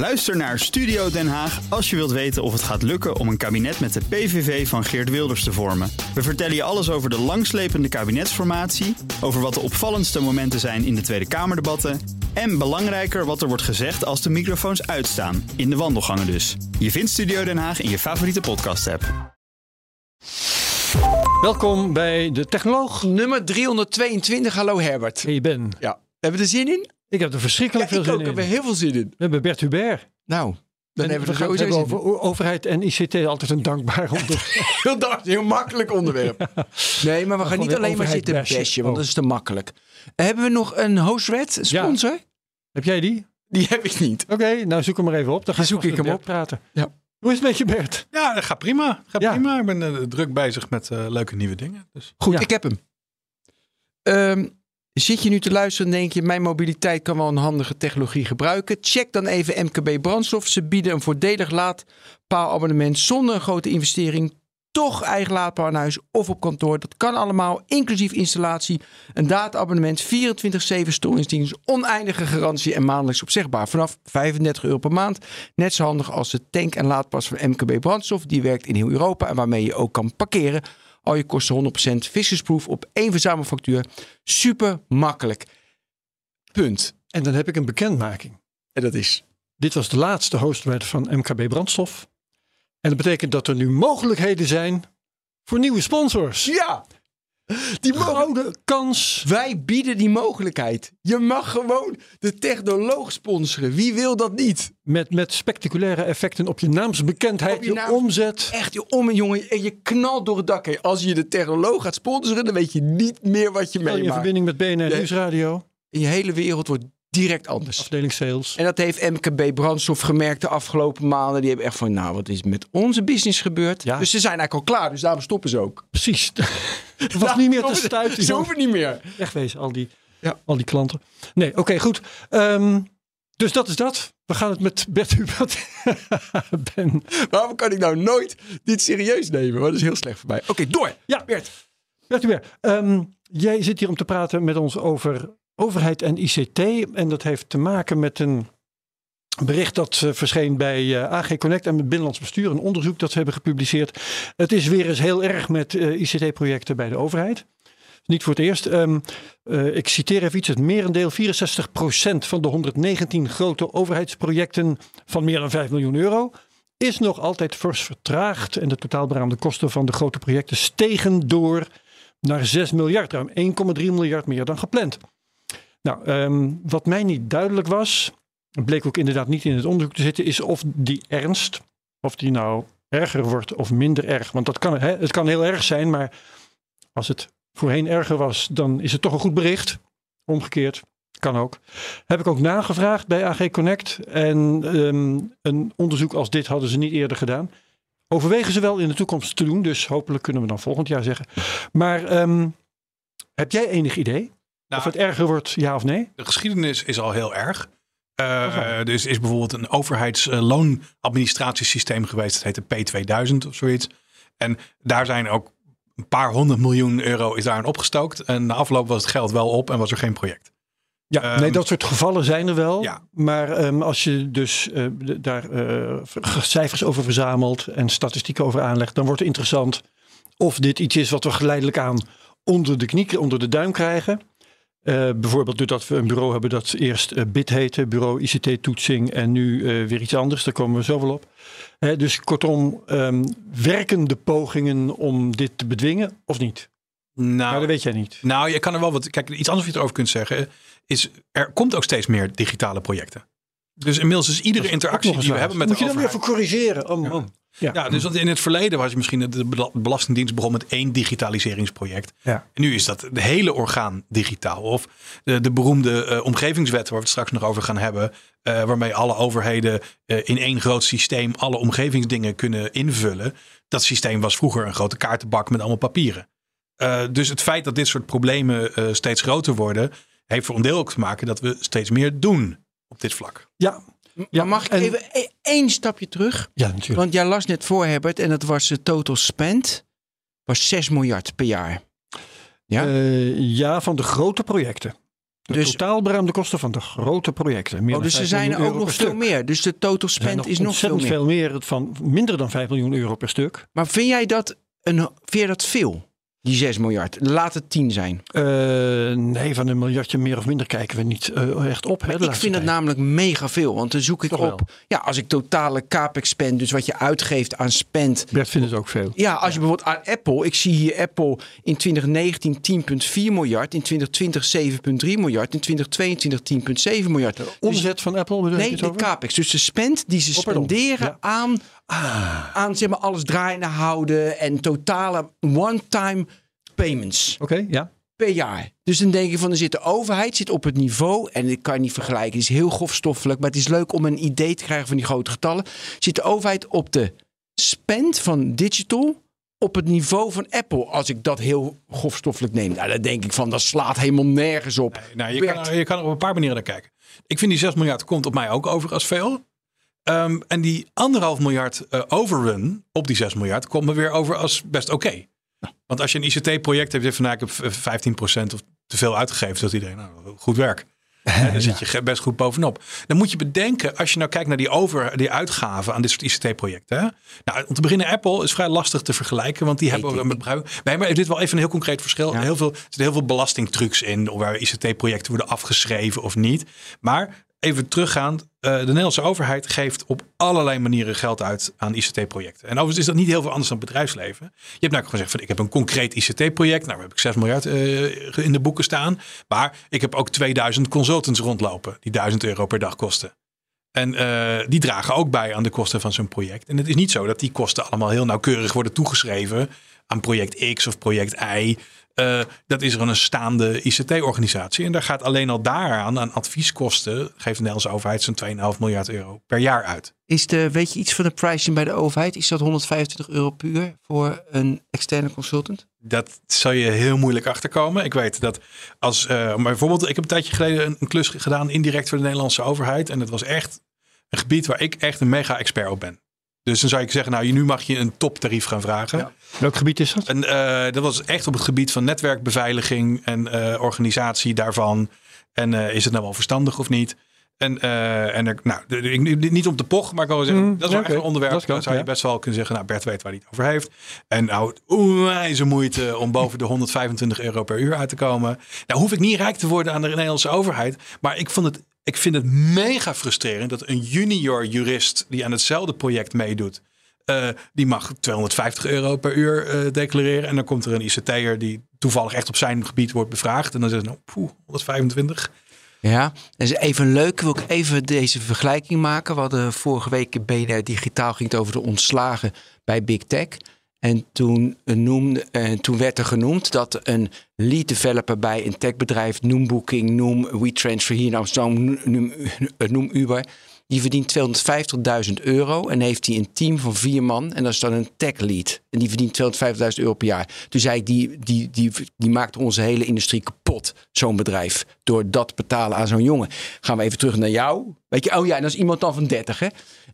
Luister naar Studio Den Haag als je wilt weten of het gaat lukken om een kabinet met de PVV van Geert Wilders te vormen. We vertellen je alles over de langslepende kabinetsformatie, over wat de opvallendste momenten zijn in de Tweede Kamerdebatten en belangrijker wat er wordt gezegd als de microfoons uitstaan, in de wandelgangen dus. Je vindt Studio Den Haag in je favoriete podcast-app. Welkom bij de Technoloog. Nummer 322. Hallo Herbert. Hey Ben. Ja. Hebben we er zin in? Ik heb er verschrikkelijk Ja, veel ik ook. zin Ik heb in. er heel veel zin in. We hebben Bert Hubert. Nou, dan En hebben we er gaan het sowieso hebben zin in. overheid en ICT. Altijd een dankbaar onderwerp. Heel, dacht, heel makkelijk onderwerp. Nee, maar we gaan niet alleen maar zitten bashen. bashen, want Oh. dat is te makkelijk. Hebben we nog een host-red Ja. sponsor? heb jij die? Die heb ik niet. Oké, nou zoek hem maar even op. Dan ga Zoek ik hem Bert op. praten. Ja. Hoe is het met je Bert? Ja, dat gaat prima. Gaat Ja. prima. Ik ben eh, druk bezig met eh, leuke nieuwe dingen. Dus. Goed, Ja. ik heb hem. Ehm, zit je nu te luisteren en denk je... mijn mobiliteit kan wel een handige technologie gebruiken? Check dan even MKB Brandstof. Ze bieden een voordelig laadpaalabonnement... zonder een grote investering. Toch eigen laadpaal aan huis of op kantoor. Dat kan allemaal, inclusief installatie. Een data-abonnement, 24-7 storingsdienst... oneindige garantie en maandelijks opzegbaar. Vanaf 35 euro per maand. Net zo handig als de tank- en laadpas van MKB Brandstof. Die werkt in heel Europa en waarmee je ook kan parkeren... Al je kosten 100% vissersproof op één verzamelfactuur. Super makkelijk. Punt. En dan heb ik een bekendmaking. En dat is. Dit was de laatste hostwet van MKB Brandstof. En dat betekent dat er nu mogelijkheden zijn voor nieuwe sponsors. Ja! Die Gouden kans. wij bieden die mogelijkheid. Je mag gewoon de technoloog sponsoren. Wie wil dat niet? Met, met spectaculaire effecten op je naamsbekendheid, Op je je, omzet. Echt, joh, om en jongen. En je knalt door het dak heen. Als je de technoloog gaat sponsoren, dan weet je niet meer wat je Stel je in meemaakt. verbinding met BNR. Nieuwsradio, In je hele wereld wordt direct anders. afdeling sales. En dat heeft MKB Brandstof gemerkt de afgelopen maanden. Die hebben echt van, nou, wat is met onze business gebeurd? Ja. Dus ze zijn eigenlijk al klaar, dus daarom stoppen ze ook. Precies. Het was niet meer te stuiten. Ze hoeven niet meer. Wegwezen, al die, Ja. al die klanten. Nee, oké, goed. Ehm, dus dat is dat. We gaan het met Bert Hubert. ben. Waarom kan ik nou nooit dit serieus nemen? Dat is heel slecht voor mij. Oké, door. Ja, Bert. Bert Hubert. ehm, jij zit hier om te praten met ons over overheid en ICT. En dat heeft te maken met een bericht dat eh, verscheen bij eh, AG Connect en het Binnenlands Bestuur. Een onderzoek dat ze hebben gepubliceerd. Het is weer eens heel erg met eh, ICT-projecten bij de overheid. Niet voor het eerst. Ehm, eh, ik citeer even iets. Het merendeel, 64% van de 119 grote overheidsprojecten van meer dan 5 miljoen euro, is nog altijd fors vertraagd. En de totaal beraamde kosten van de grote projecten stegen door naar 6 miljard. Ruim 1,3 miljard meer dan gepland. Nou, ehm, wat mij niet duidelijk was, bleek ook inderdaad niet in het onderzoek te zitten, is of die ernst, of die nou erger wordt of minder erg. Want dat kan, hè, het kan heel erg zijn, maar als het voorheen erger was, dan is het toch een goed bericht. Omgekeerd, kan ook. Heb ik ook nagevraagd bij AG Connect. En ehm, een onderzoek als dit hadden ze niet eerder gedaan. Overwegen ze wel in de toekomst te doen, dus hopelijk kunnen we dan volgend jaar zeggen. Maar ehm, heb jij enig idee Nou, of het erger wordt, ja of nee? de geschiedenis is al heel erg. Uh, dus is bijvoorbeeld een overheidsloonadministratiesysteem geweest. Dat heette P2000 of zoiets. En daar zijn ook een paar honderd miljoen euro is daarin opgestookt. En na afloop was het geld wel op en was er geen project. Ja, Ehm, nee, dat soort gevallen zijn er wel. Ja. Maar ehm, als je dus eh, daar eh, cijfers over verzamelt en statistieken over aanlegt, dan wordt het interessant of dit iets is wat we geleidelijk aan onder de knie, onder de duim krijgen. Eh, bijvoorbeeld doordat we een bureau hebben dat eerst eh, BIT heette, Bureau ICT-toetsing, en nu eh, weer iets anders. Daar komen we zo wel op. Hè, dus kortom, ehm, werken de pogingen om dit te bedwingen of niet? Nou, Maar dat weet jij niet. nou, je kan er wel wat. Kijk, iets anders wat je erover kunt zeggen is er komt ook steeds meer digitale projecten. Dus inmiddels is iedere is interactie die we hebben met Moet de je dan weer voor corrigeren? Oh, man. Ja. Ja, dus want in het verleden was je misschien de bela- Belastingdienst begon met één digitaliseringsproject. Ja. En nu is dat de hele orgaan digitaal. Of de, de beroemde eh, omgevingswet waar we het straks nog over gaan hebben. eh, waarmee alle overheden eh, in één groot systeem alle omgevingsdingen kunnen invullen. Dat systeem was vroeger een grote kaartenbak met allemaal papieren. Eh, dus het feit dat dit soort problemen eh, steeds groter worden, heeft voor een deel ook te maken dat we steeds meer doen op dit vlak. Ja, maar mag ik en- even e- één stapje terug? ja, natuurlijk. Want jij las net voor, Herbert, en dat was de total spend. Was 6 miljard per jaar. Ja? Eh, ja, van de grote projecten. De Dus- totaal beruimde kosten van de grote projecten. Meer Oh, dus er 5 zijn er ook nog veel stuk. meer. Dus de total spend is nog veel meer. veel meer van minder dan 5 miljoen euro per stuk. Maar vind jij dat, een, vind jij dat veel? Die 6 miljard. Laat het 10 zijn. Eh, nee, van een miljardje meer of minder kijken we niet eh, echt op. Hè, de Ik vind het namelijk mega veel. Want dan zoek ik Toch op. wel. Ja, als ik totale capex spend. Dus wat je uitgeeft aan spend. Bert vindt het ook veel. Ja, als je bijvoorbeeld aan Apple. Ik zie hier Apple in 2019 10,4 miljard. In 2020 7,3 miljard. In 2022 10,7 miljard. Dus- Omzet van Apple bedoel Nee, het de over? capex. Dus de spend die ze Oh, spenderen Ja. aan, Ah, aan zeg maar, alles draaiende houden. En totale one-time payments Oké, ja. per jaar. Dus dan denk je van, er zit de overheid zit op het niveau. En ik kan je niet vergelijken. Het is heel grofstoffelijk. Maar het is leuk om een idee te krijgen van die grote getallen. Zit de overheid op de spend van digital op het niveau van Apple. Als ik dat heel grofstoffelijk neem. Nou, dan denk ik van, dat slaat helemaal nergens op. Nou, je, Bert. kan, er- je kan er op een paar manieren naar kijken. Ik vind die 6 miljard komt op mij ook over als veel. Ehm, en die anderhalf miljard eh, overrun op die 6 miljard komt me weer over als best oké. Want als je een ICT-project hebt, je van nou, ik heb 15% of te veel uitgegeven, zegt iedereen, nou, goed werk. Hè, dan zit je best goed bovenop. Dan moet je bedenken, als je nou kijkt naar die, over, die uitgaven aan dit soort ICT-projecten. Nou, om te beginnen, Apple is vrij lastig te vergelijken, want die hebben ik- een bedrijf. Nee, maar dit is wel even een heel concreet verschil. Ja. Heel veel, er zitten heel veel belastingtrucs in, waar ICT-projecten worden afgeschreven of niet. Maar even teruggaand, eh, de Nederlandse overheid geeft op allerlei manieren geld uit aan ICT-projecten. En overigens is dat niet heel veel anders dan het bedrijfsleven. Je hebt nou gezegd van ik heb een concreet ICT-project. Nou, daar heb ik 6 miljard eh, in de boeken staan. Maar ik heb ook 2000 consultants rondlopen die 1000 euro per dag kosten. En eh, die dragen ook bij aan de kosten van zo'n project. En het is niet zo dat die kosten allemaal heel nauwkeurig worden toegeschreven aan project X of project Y. Eh, dat is er een staande ICT-organisatie. En daar gaat alleen al daaraan, aan advieskosten, geeft de Nederlandse overheid zo'n 2,5 miljard euro per jaar uit. Is de, weet je iets van de pricing bij de overheid? Is dat 125 euro per uur voor een externe consultant? Dat zal je heel moeilijk achterkomen. Ik weet dat als, eh, bijvoorbeeld, ik heb een tijdje geleden een, een klus gedaan indirect voor de Nederlandse overheid. En het was echt een gebied waar ik echt een mega-expert op ben. Dus dan zou ik zeggen, nou, nu mag je een toptarief gaan vragen. Ja. Welk gebied is dat? En eh, dat was echt op het gebied van netwerkbeveiliging en eh, organisatie daarvan. En eh, is het nou wel verstandig of niet? En, en er, nou, niet om te pochen, maar ik zeggen, Mm, dat is wel oké. echt een onderwerp. Dat kan, zou je best wel kunnen zeggen, nou, Bert weet waar hij het over heeft. En nou, onwijze moeite om boven de 125 euro per uur uit te komen. Nou, hoef ik niet rijk te worden aan de Nederlandse overheid. Maar ik, vond het, ik vind het mega frustrerend dat een junior jurist die aan hetzelfde project meedoet. eh, die mag 250 euro per uur eh, declareren. En dan komt er een ICT'er die toevallig echt op zijn gebied wordt bevraagd. En dan zegt hij, nou, poeh, 125. Ja, dat is even leuk. Wil ik even deze vergelijking maken. We hadden vorige week in BNR Digitaal ging het over de ontslagen bij Big Tech. En toen, eh, noemde, en toen werd er genoemd dat een lead developer bij een techbedrijf, noem Booking, noem WeTransfer hier nou zo, noem, noem Uber. Die verdient 250.000 euro en heeft hij een team van vier man. En dat is dan een tech lead. En die verdient 250.000 euro per jaar. Toen zei ik, die, die, die, die maakt onze hele industrie kapot, zo'n bedrijf. Door dat betalen aan zo'n jongen. Gaan we even terug naar jou. Weet je, oh ja, en dat is iemand dan van 30 hè.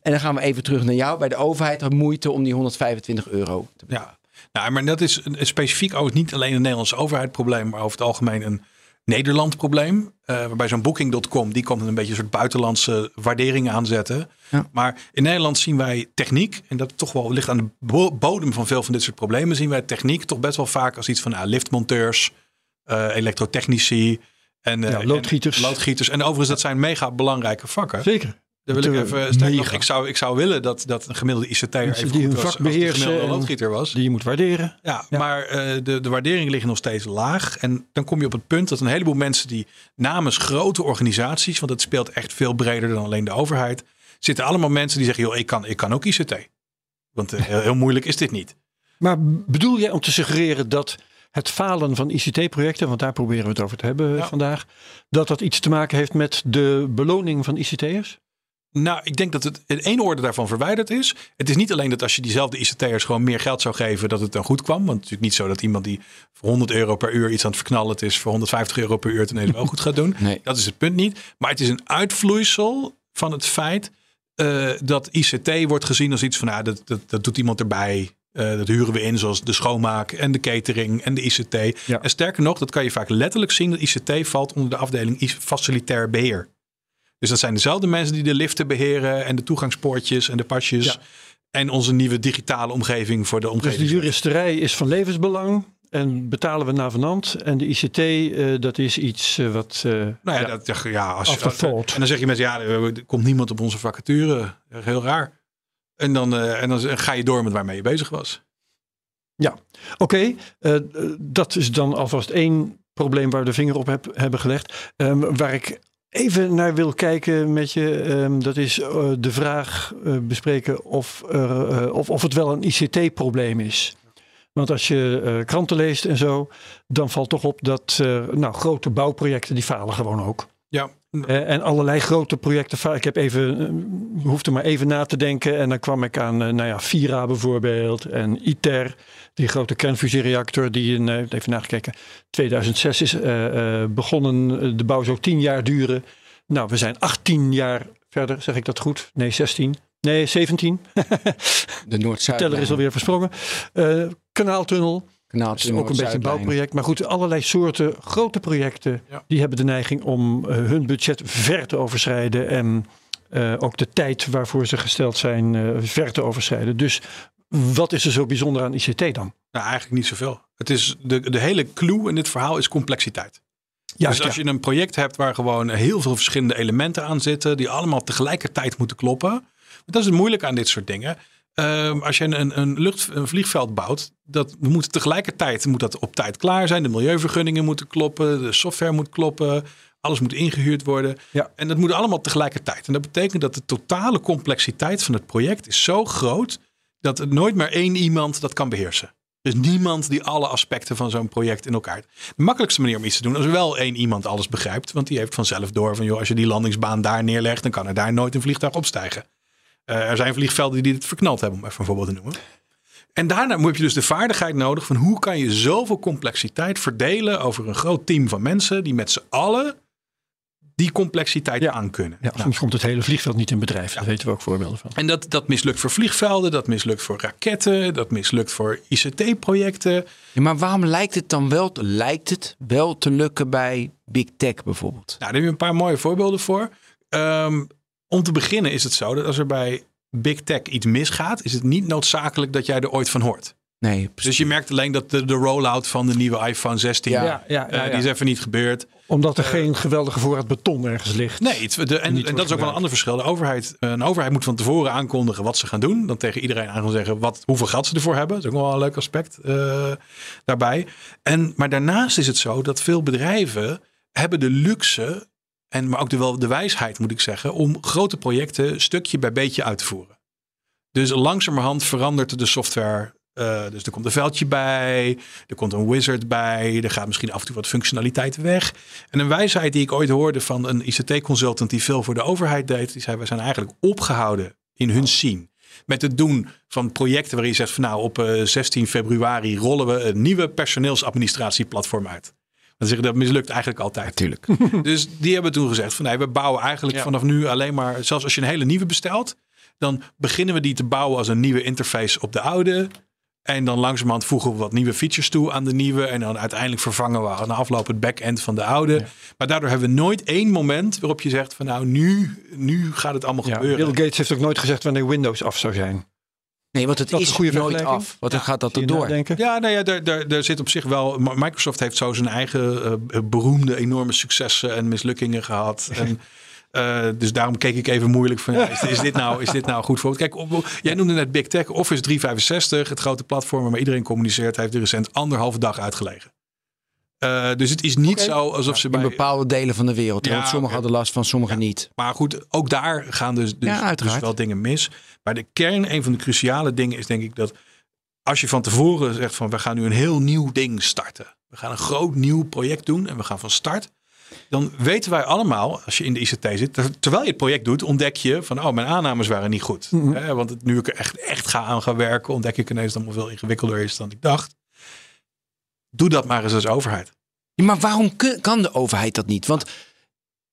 En dan gaan we even terug naar jou. Bij de overheid had moeite om die 125 euro te betalen. Ja, nou, maar dat is een, specifiek over niet alleen een Nederlandse overheid probleem, maar over het algemeen een Nederland probleem. Eh, waarbij zo'n booking.com, die komt een beetje een soort buitenlandse waarderingen aanzetten. Ja. Maar in Nederland zien wij techniek, en dat toch wel ligt aan de bo- bodem van veel van dit soort problemen, zien wij techniek toch best wel vaak als iets van nou, liftmonteurs, eh, elektrotechnici. En, eh, Ja, loodgieters. En, loodgieters. En overigens, dat zijn mega belangrijke vakken. Zeker. Daar wil ik even nog, ik zou, ik zou willen dat, dat een gemiddelde ICT'er Mensen even die goed was beheersen gemiddelde loodgieter was. Die je moet waarderen. Ja, Ja. maar eh, de, de waarderingen liggen nog steeds laag. En dan kom je op het punt dat een heleboel mensen die namens grote organisaties, want het speelt echt veel breder dan alleen de overheid, zitten allemaal mensen die zeggen, joh, ik kan, ik kan ook ICT. Want eh, heel, heel moeilijk is dit niet. Maar bedoel jij om te suggereren dat het falen van ICT-projecten, want daar proberen we het over te hebben Ja. vandaag, dat dat iets te maken heeft met de beloning van ICT'ers? Nou, ik denk dat het in één orde daarvan verwijderd is. Het is niet alleen dat als je diezelfde ICT'ers gewoon meer geld zou geven, dat het dan goed kwam. Want het is natuurlijk niet zo dat iemand die voor 100 euro per uur iets aan het verknallen is, voor 150 euro per uur het ineens wel goed gaat doen. Nee. Dat is het punt niet. Maar het is een uitvloeisel van het feit eh, dat ICT wordt gezien als iets van, nou, dat, dat, dat doet iemand erbij. Eh, dat huren we in, zoals de schoonmaak en de catering en de ICT. Ja. En sterker nog, dat kan je vaak letterlijk zien. Dat ICT valt onder de afdeling facilitair beheer. Dus dat zijn dezelfde mensen die de liften beheren en de toegangspoortjes en de pasjes. Ja. En onze nieuwe digitale omgeving voor de Dus omgeving. de juristerij is van levensbelang en betalen we navenant. En de ICT, eh, dat is iets eh, wat... eh, Nou ja, ja, Dat, ja als je, en dan zeg je met ja, er komt niemand op onze vacature. Heel raar. En dan, en dan ga je door met waarmee je bezig was. Oké, eh, eh, dat is dan alvast één probleem waar we de vinger op heb, hebben gelegd. Ehm, waar ik even naar wil kijken met je, ehm, dat is eh, de vraag eh, bespreken of, eh, of, of het wel een ICT-probleem is. Want als je kranten leest en zo, dan valt toch op dat nou, grote bouwprojecten die falen gewoon ook. Ja, Eh, en allerlei grote projecten. Ik heb even, eh, hoefde maar even na te denken. En dan kwam ik aan, eh, nou ja, Vira bijvoorbeeld. En ITER, die grote kernfusiereactor. Die in, even nagekeken, 2006 is begonnen. De bouw zou 10 jaar duren. Nou, we zijn 18 jaar verder. Zeg ik dat goed? Nee, 16. Nee, 17. De Noord-Zuid. Teller is alweer versprongen. Kanaaltunnel. Dat is ook een beetje een bouwproject. Maar goed, allerlei soorten grote projecten. Ja. Die hebben de neiging om eh, hun budget ver te overschrijden. En eh, ook de tijd waarvoor ze gesteld zijn eh, ver te overschrijden. Dus wat is er zo bijzonder aan ICT dan? nou eigenlijk niet zoveel. Het is de, de hele clue in dit verhaal is complexiteit. Juist, dus als ja. je een project hebt waar gewoon heel veel verschillende elementen aan zitten, die allemaal tegelijkertijd moeten kloppen. Dat is het moeilijke aan dit soort dingen. Ehm, als je een, een, lucht, een vliegveld bouwt, dat we moeten tegelijkertijd moet dat op tijd klaar zijn. De milieuvergunningen moeten kloppen, de software moet kloppen, alles moet ingehuurd worden. Ja. En dat moet allemaal tegelijkertijd. En dat betekent dat de totale complexiteit van het project is zo groot dat er nooit maar één iemand dat kan beheersen. Er is niemand die alle aspecten van zo'n project in elkaar. De makkelijkste manier om iets te doen is wel één iemand alles begrijpt. Want die heeft vanzelf door van joh, als je die landingsbaan daar neerlegt, dan kan er daar nooit een vliegtuig opstijgen. Eh, er zijn vliegvelden die dit verknald hebben, om even een voorbeeld te noemen. En daarna heb je dus de vaardigheid nodig van hoe kan je zoveel complexiteit verdelen over een groot team van mensen die met z'n allen die complexiteit Ja. aankunnen. Ja, Nou, soms komt het hele vliegveld niet in bedrijf. Daar weten we ook voorbeelden van. en dat, dat mislukt voor vliegvelden, dat mislukt voor raketten, dat mislukt voor ICT-projecten. Ja, maar waarom lijkt het dan wel, lijkt het wel te lukken bij Big Tech bijvoorbeeld? Nou, daar heb je een paar mooie voorbeelden voor. Ehm, om te beginnen is het zo dat als er bij Big Tech iets misgaat, is het niet noodzakelijk dat jij er ooit van hoort. Nee, Dus je merkt alleen dat de, de rollout van de nieuwe iPhone 16, Ja. Ja, ja, eh, die is even niet gebeurd. Omdat er geen geweldige voorraad beton ergens ligt. Nee, het, de, en, dat is ook wel een ander verschil. De overheid, een overheid moet van tevoren aankondigen wat ze gaan doen. Dan tegen iedereen aan gaan zeggen wat, hoeveel geld ze ervoor hebben. Dat is ook wel een leuk aspect eh, daarbij. En, maar daarnaast is het zo dat veel bedrijven hebben de luxe, en, maar ook de, wel de wijsheid moet ik zeggen, om grote projecten stukje bij beetje uit te voeren. Dus langzamerhand verandert de software. eh, dus er komt een veldje bij, er komt een wizard bij, er gaat misschien af en toe wat functionaliteit weg. En een wijsheid die ik ooit hoorde van een ICT-consultant die veel voor de overheid deed, die zei: We zijn eigenlijk opgehouden in hun scene. Met het doen van projecten waarin je zegt: van nou, op eh, 16 februari rollen we een nieuwe personeelsadministratieplatform uit. Dan zeggen dat mislukt eigenlijk altijd. natuurlijk. Dus die hebben toen gezegd: van nee, we bouwen eigenlijk Ja. vanaf nu alleen maar, zelfs als je een hele nieuwe bestelt, dan beginnen we die te bouwen als een nieuwe interface op de oude. En dan langzamerhand voegen we wat nieuwe features toe aan de nieuwe. En dan uiteindelijk vervangen we aan de afloop het back-end van de oude. Maar daardoor hebben we nooit één moment waarop je zegt van nou, nu, nu gaat het allemaal Ja, gebeuren. Bill Gates heeft ook nooit gezegd wanneer Windows af zou zijn. Nee, want het Dat is is een goede nooit af. Want dan gaat dat er je door. Ja, nou ja, daar, daar, daar zit op zich wel. Microsoft heeft zo zijn eigen eh, beroemde, enorme successen en mislukkingen gehad. En, eh, dus daarom keek ik even moeilijk van, ja, is, is dit nou, is dit nou goed voor? Kijk, op- jij noemde net Big Tech, Office 365, het grote platform waarmee iedereen communiceert, heeft er recent anderhalve dag uitgelegen. Eh, dus het is niet zo alsof ze In bij. bepaalde delen van de wereld. Ja, want sommigen hadden last van, sommigen niet. Maar goed, ook daar gaan dus, dus, dus wel dingen mis. Maar de kern, een van de cruciale dingen is denk ik dat als je van tevoren zegt van we gaan nu een heel nieuw ding starten. We gaan een groot nieuw project doen en we gaan van start. Dan weten wij allemaal, als je in de ICT zit, ter- terwijl je het project doet, ontdek je van oh, mijn aannames waren niet goed. Mhm. Hè, want het, nu ik er echt, echt ga aan gaan werken, ontdek ik ineens dat het allemaal veel ingewikkelder is dan ik dacht. Doe dat maar eens als overheid. Ja, maar waarom kan de overheid dat niet? Want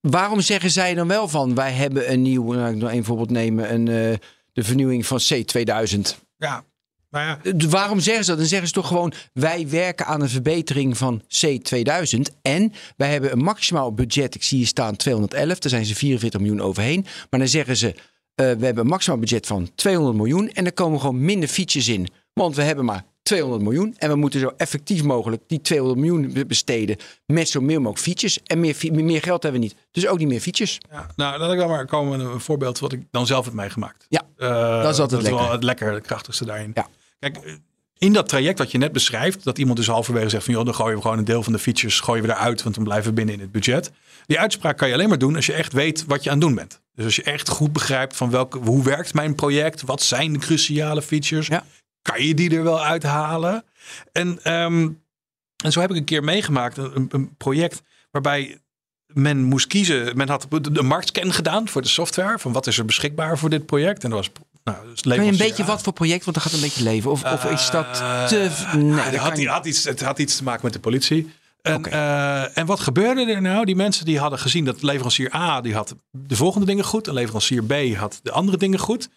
waarom zeggen zij dan wel van... wij hebben een nieuw, nou, ik nog een voorbeeld nemen... Een, eh, de vernieuwing van C2000. Ja, Nou ja, Waarom zeggen ze dat? Dan zeggen ze toch gewoon: wij werken aan een verbetering van C2000. En wij hebben een maximaal budget. Ik zie hier staan 211. Daar zijn ze 44 miljoen overheen. Maar dan zeggen ze: eh, we hebben een maximaal budget van 200 miljoen. En er komen gewoon minder features in. Want we hebben maar 200 miljoen. En we moeten zo effectief mogelijk die 200 miljoen be- besteden. Met zo meer mogelijk features. En meer, meer geld hebben we niet. Dus ook niet meer features. ja, nou, laat ik dan maar komen met een voorbeeld wat ik dan zelf heb meegemaakt. Ja, Eh, dat is altijd wel lekker. het lekker, het krachtigste daarin. Ja. Kijk, in dat traject wat je net beschrijft, dat iemand dus halverwege zegt van joh, dan gooien we gewoon een deel van de features gooien we eruit, want dan blijven we binnen in het budget. Die uitspraak kan je alleen maar doen als je echt weet wat je aan het doen bent. Dus als je echt goed begrijpt van welke, hoe werkt mijn project, wat zijn de cruciale features, Ja. Kan je die er wel uithalen? En, ehm, en zo heb ik een keer meegemaakt, een, een project waarbij men moest kiezen. Men had de marktscan gedaan voor de software. Van wat is er beschikbaar voor dit project? En dat was. Nou, Kan je een beetje wat voor project? Want dan gaat een beetje leven. Of, of is dat Eh, te. Nee, het, dat had, kan niet. had iets, het had iets te maken met de politie. En, eh, en wat gebeurde er nou? Die mensen die hadden gezien dat leverancier A die had de volgende dingen goed. En leverancier B had de andere dingen goed.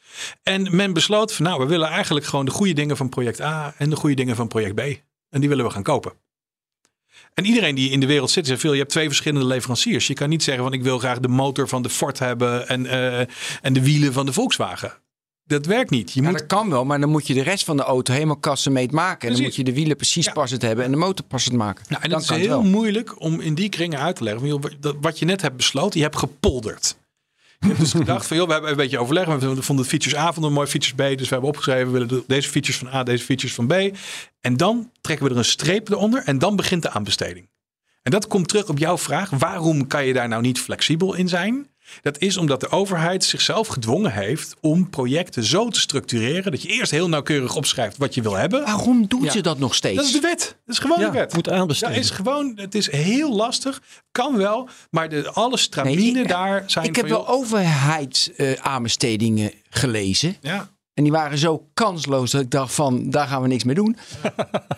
En men besloot van nou, we willen eigenlijk gewoon de goede dingen van project A en de goede dingen van project B. En die willen we gaan kopen. En iedereen die in de wereld zit, zegt veel, je hebt twee verschillende leveranciers. Je kan niet zeggen van ik wil graag de motor van de Ford hebben en, eh, en de wielen van de Volkswagen. Dat werkt niet. Je Ja, moet dat kan wel, maar dan moet je de rest van de auto helemaal custom-made maken. En dan moet je de wielen precies Ja. passend hebben en de motor passend maken. Nou, en dan het is heel moeilijk om in die kringen uit te leggen. van, wat- dat- je net hebt besloten, je hebt gepolderd. Je hebt dus gedacht van, joh, we hebben een beetje overleg. We vonden de features A vonden we mooi, features B. Dus we hebben opgeschreven, we willen de- deze features van A, deze features van B. En dan trekken we er een streep eronder en dan begint de aanbesteding. En dat komt terug op jouw vraag. Waarom kan je daar nou niet flexibel in zijn? Dat is omdat de overheid zichzelf gedwongen heeft om projecten zo te structureren dat je eerst heel nauwkeurig opschrijft wat je wil hebben. Waarom doen Ja. ze dat nog steeds? Dat is de wet. Dat is gewoon Ja, de wet. moet aanbesteden. Ja, is gewoon, het is heel lastig. Kan wel, maar de, alle stramine Nee, ik- daar zijn ik heb wel joh, overheidsaanbestedingen gelezen. Ja, En die waren zo kansloos dat ik dacht van, daar gaan we niks mee doen.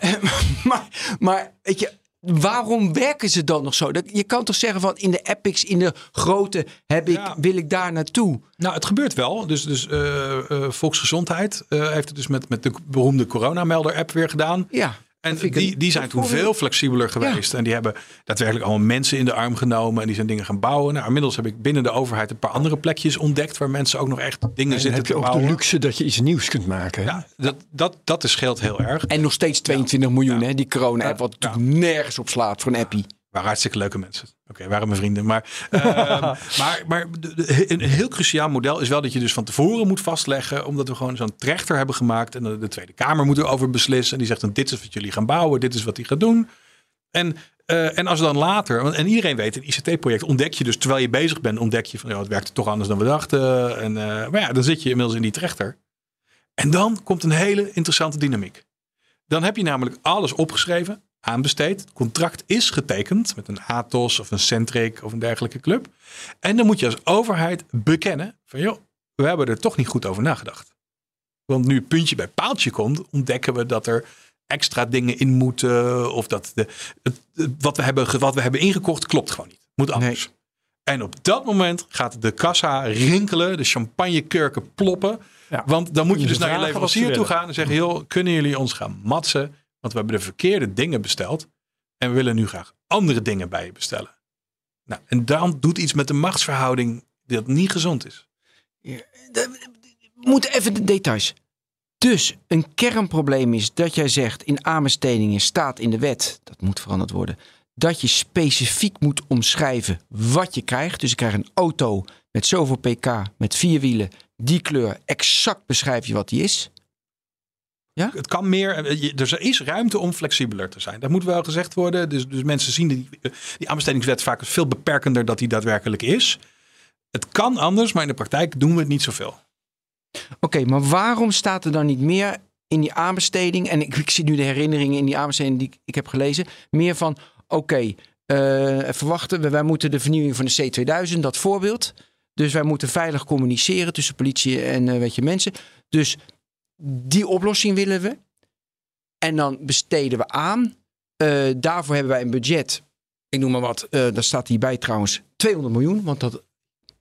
maar, maar weet je, waarom werken ze dan nog zo? Dat, je kan toch zeggen van, in de epics, in de grote, heb ik, Ja. wil ik daar naartoe? nou het gebeurt wel. Dus, dus eh, eh, Volksgezondheid eh, heeft het dus met, met de beroemde coronamelder-app weer gedaan. Ja. En die, die zijn toen veel flexibeler geweest. En die hebben daadwerkelijk allemaal mensen in de arm genomen. En die zijn dingen gaan bouwen. Nou, inmiddels heb ik binnen de overheid een paar andere plekjes ontdekt. Waar mensen ook nog echt dingen En dan zitten heb je te ook de bouwen. luxe dat je iets nieuws kunt maken. Ja, dat, dat, dat is scheelt heel erg. En nog steeds 22 miljoen, hè, die corona-app, wat Ja. natuurlijk nergens op slaat voor een appie. Waren hartstikke leuke mensen. Oké, waren mijn vrienden. Maar, ehm, maar, maar de- de- een heel cruciaal model is wel dat je dus van tevoren moet vastleggen. Omdat we gewoon zo'n trechter hebben gemaakt. En de, de Tweede Kamer moet erover beslissen. En die zegt dan dit is wat jullie gaan bouwen. Dit is wat die gaat doen. En, eh, en als dan later, want- en iedereen weet, een ICT-project ontdek je dus terwijl je bezig bent, ontdek je van ja, het werkte toch anders dan we dachten. En, eh, maar ja, dan zit je inmiddels in die trechter. En dan komt een hele interessante dynamiek. Dan heb je namelijk alles opgeschreven, aanbesteed. Het contract is getekend met een Atos of een Centric of een dergelijke club. En dan moet je als overheid bekennen van joh, we hebben er toch niet goed over nagedacht. Want nu puntje bij paaltje komt, ontdekken we dat er extra dingen in moeten. Of dat de, het, wat, we hebben, wat we hebben ingekocht klopt gewoon niet. Moet anders. En op dat moment gaat de kassa rinkelen, de champagnekurken ploppen. Ja. Want dan moet je Kunnen dus naar je leverancier toe gaan en zeggen: joh, kunnen jullie ons gaan matsen? Want we hebben de verkeerde dingen besteld. En we willen nu graag andere dingen bij je bestellen. Nou, en dan doet iets met de machtsverhouding dat niet gezond is. We moeten even de details. Dus een kernprobleem is dat jij zegt in aanbestedingen staat in de wet, dat moet veranderd worden, dat je specifiek moet omschrijven wat je krijgt. Dus ik krijg een auto met zoveel pk, met vier wielen, die kleur, exact beschrijf je wat die is. Het kan meer. eh, je- Er is ruimte om flexibeler te zijn. Dat moet wel gezegd worden. Dus, dus mensen zien die, die aanbestedingswet vaak veel beperkender dat die daadwerkelijk is. Het kan anders, maar in de praktijk doen we het niet zoveel. Oké, maar waarom staat er dan niet meer in die aanbesteding? En ik, ik zie nu de herinneringen in die aanbesteding die ik, ik heb gelezen. Meer van, oké, eh, even wachten. we- Wij moeten de vernieuwing van de C2000, dat voorbeeld. Dus wij moeten veilig communiceren tussen politie en eh, weet je, mensen. Dus die oplossing willen we. En dan besteden we aan. Eh, daarvoor hebben wij een budget. Ik noem maar wat. eh daar staat hierbij trouwens 200 miljoen. Want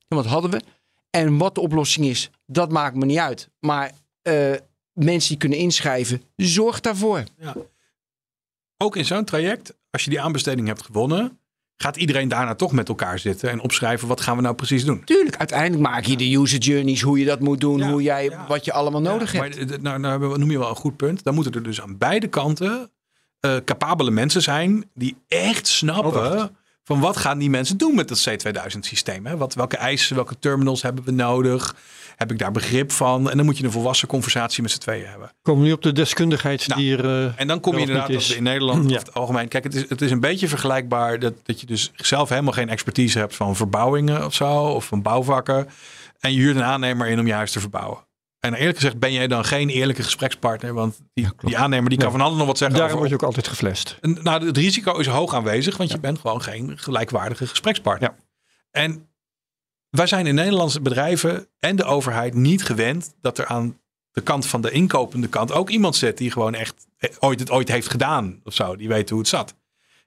dat hadden we. En wat de oplossing is, dat maakt me niet uit. Maar eh, mensen die kunnen inschrijven. Zorg daarvoor. Ook in zo'n traject, als je die aanbesteding hebt gewonnen, gaat iedereen daarna toch met elkaar zitten en opschrijven wat gaan we nou precies doen. Tuurlijk, uiteindelijk maak je de user journeys, hoe je dat moet doen, Ja, hoe jij, ja. wat je allemaal nodig Ja, hebt. Maar nou, nou noem je wel een goed punt. Dan moeten er dus aan beide kanten eh, capabele mensen zijn die echt snappen Oh, van wat gaan die mensen doen met dat C2000 systeem. Hè? Wat, welke eisen, welke terminals hebben we nodig? Heb ik daar begrip van? En dan moet je een volwassen conversatie met z'n tweeën hebben. Komen we nu op de deskundigheid Nou, die er. eh, En dan kom je inderdaad dat in Nederland Ja. het algemeen. Kijk, het is, het is een beetje vergelijkbaar dat, dat je dus zelf helemaal geen expertise hebt van verbouwingen of zo, of van bouwvakken. En je huurt een aannemer in om je huis te verbouwen. En eerlijk gezegd ben jij dan geen eerlijke gesprekspartner, want die, Ja, die aannemer die kan van alles nog wat zeggen. Daarom over- word je ook altijd geflasht. En, nou, het risico is hoog aanwezig, want je bent gewoon geen gelijkwaardige gesprekspartner. Ja. En wij zijn in Nederlandse bedrijven en de overheid niet gewend dat er aan de kant van de inkopende kant ook iemand zit die gewoon echt eh, ooit het ooit heeft gedaan of zo. Die weet hoe het zat.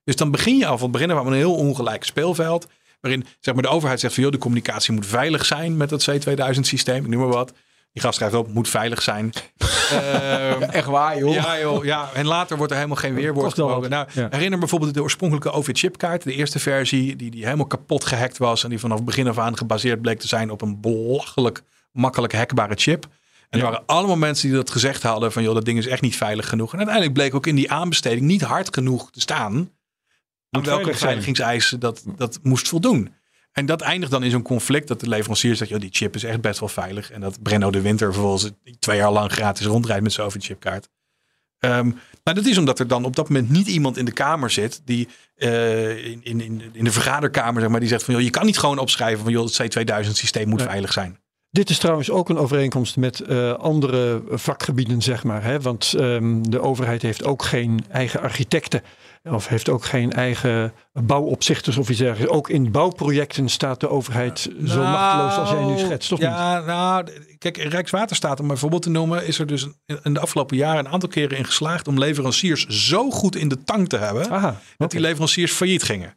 Dus dan begin je al van het begin af een heel ongelijk speelveld. Waarin zeg maar, de overheid zegt van joh, de communicatie moet veilig zijn met dat C2000 systeem. Noem maar wat. Die gast schrijft op, moet veilig zijn. Ehm, Echt waar, joh. ja, joh, ja, en later wordt er helemaal geen weerwoord gebogen. Nou, ja. herinner me bijvoorbeeld de oorspronkelijke OV-chipkaart, de eerste versie, die, die helemaal kapot gehackt was. En die vanaf het begin af aan gebaseerd bleek te zijn op een belachelijk makkelijk hackbare chip. En er waren allemaal mensen die dat gezegd hadden van joh, dat ding is echt niet veilig genoeg. En uiteindelijk bleek ook in die aanbesteding niet hard genoeg te staan aan welke beveiligingseisen dat, dat moest voldoen. En dat eindigt dan in zo'n conflict dat de leverancier zegt, die chip is echt best wel veilig. En dat Brenno de Winter vervolgens twee jaar lang gratis rondrijdt met zijn OV-chipkaart. Ehm, maar dat is omdat er dan op dat moment niet iemand in de kamer zit die eh, in, in, in, de vergaderkamer, zeg maar, die zegt van joh, je kan niet gewoon opschrijven van joh, het C2000 systeem moet veilig zijn. Dit is trouwens ook een overeenkomst met eh, andere vakgebieden, zeg maar. Hè? Want ehm, de overheid heeft ook geen eigen architecten. Of heeft ook geen eigen bouwopzichters of iets dergelijks. Ook in bouwprojecten staat de overheid zo machteloos als jij nu schetst, of niet? ja, nou, kijk, Rijkswaterstaat, om een voorbeeld te noemen, is er dus in- de afgelopen jaren een aantal keren in geslaagd om leveranciers zo goed in de tank te hebben, Aha, dat die leveranciers failliet gingen.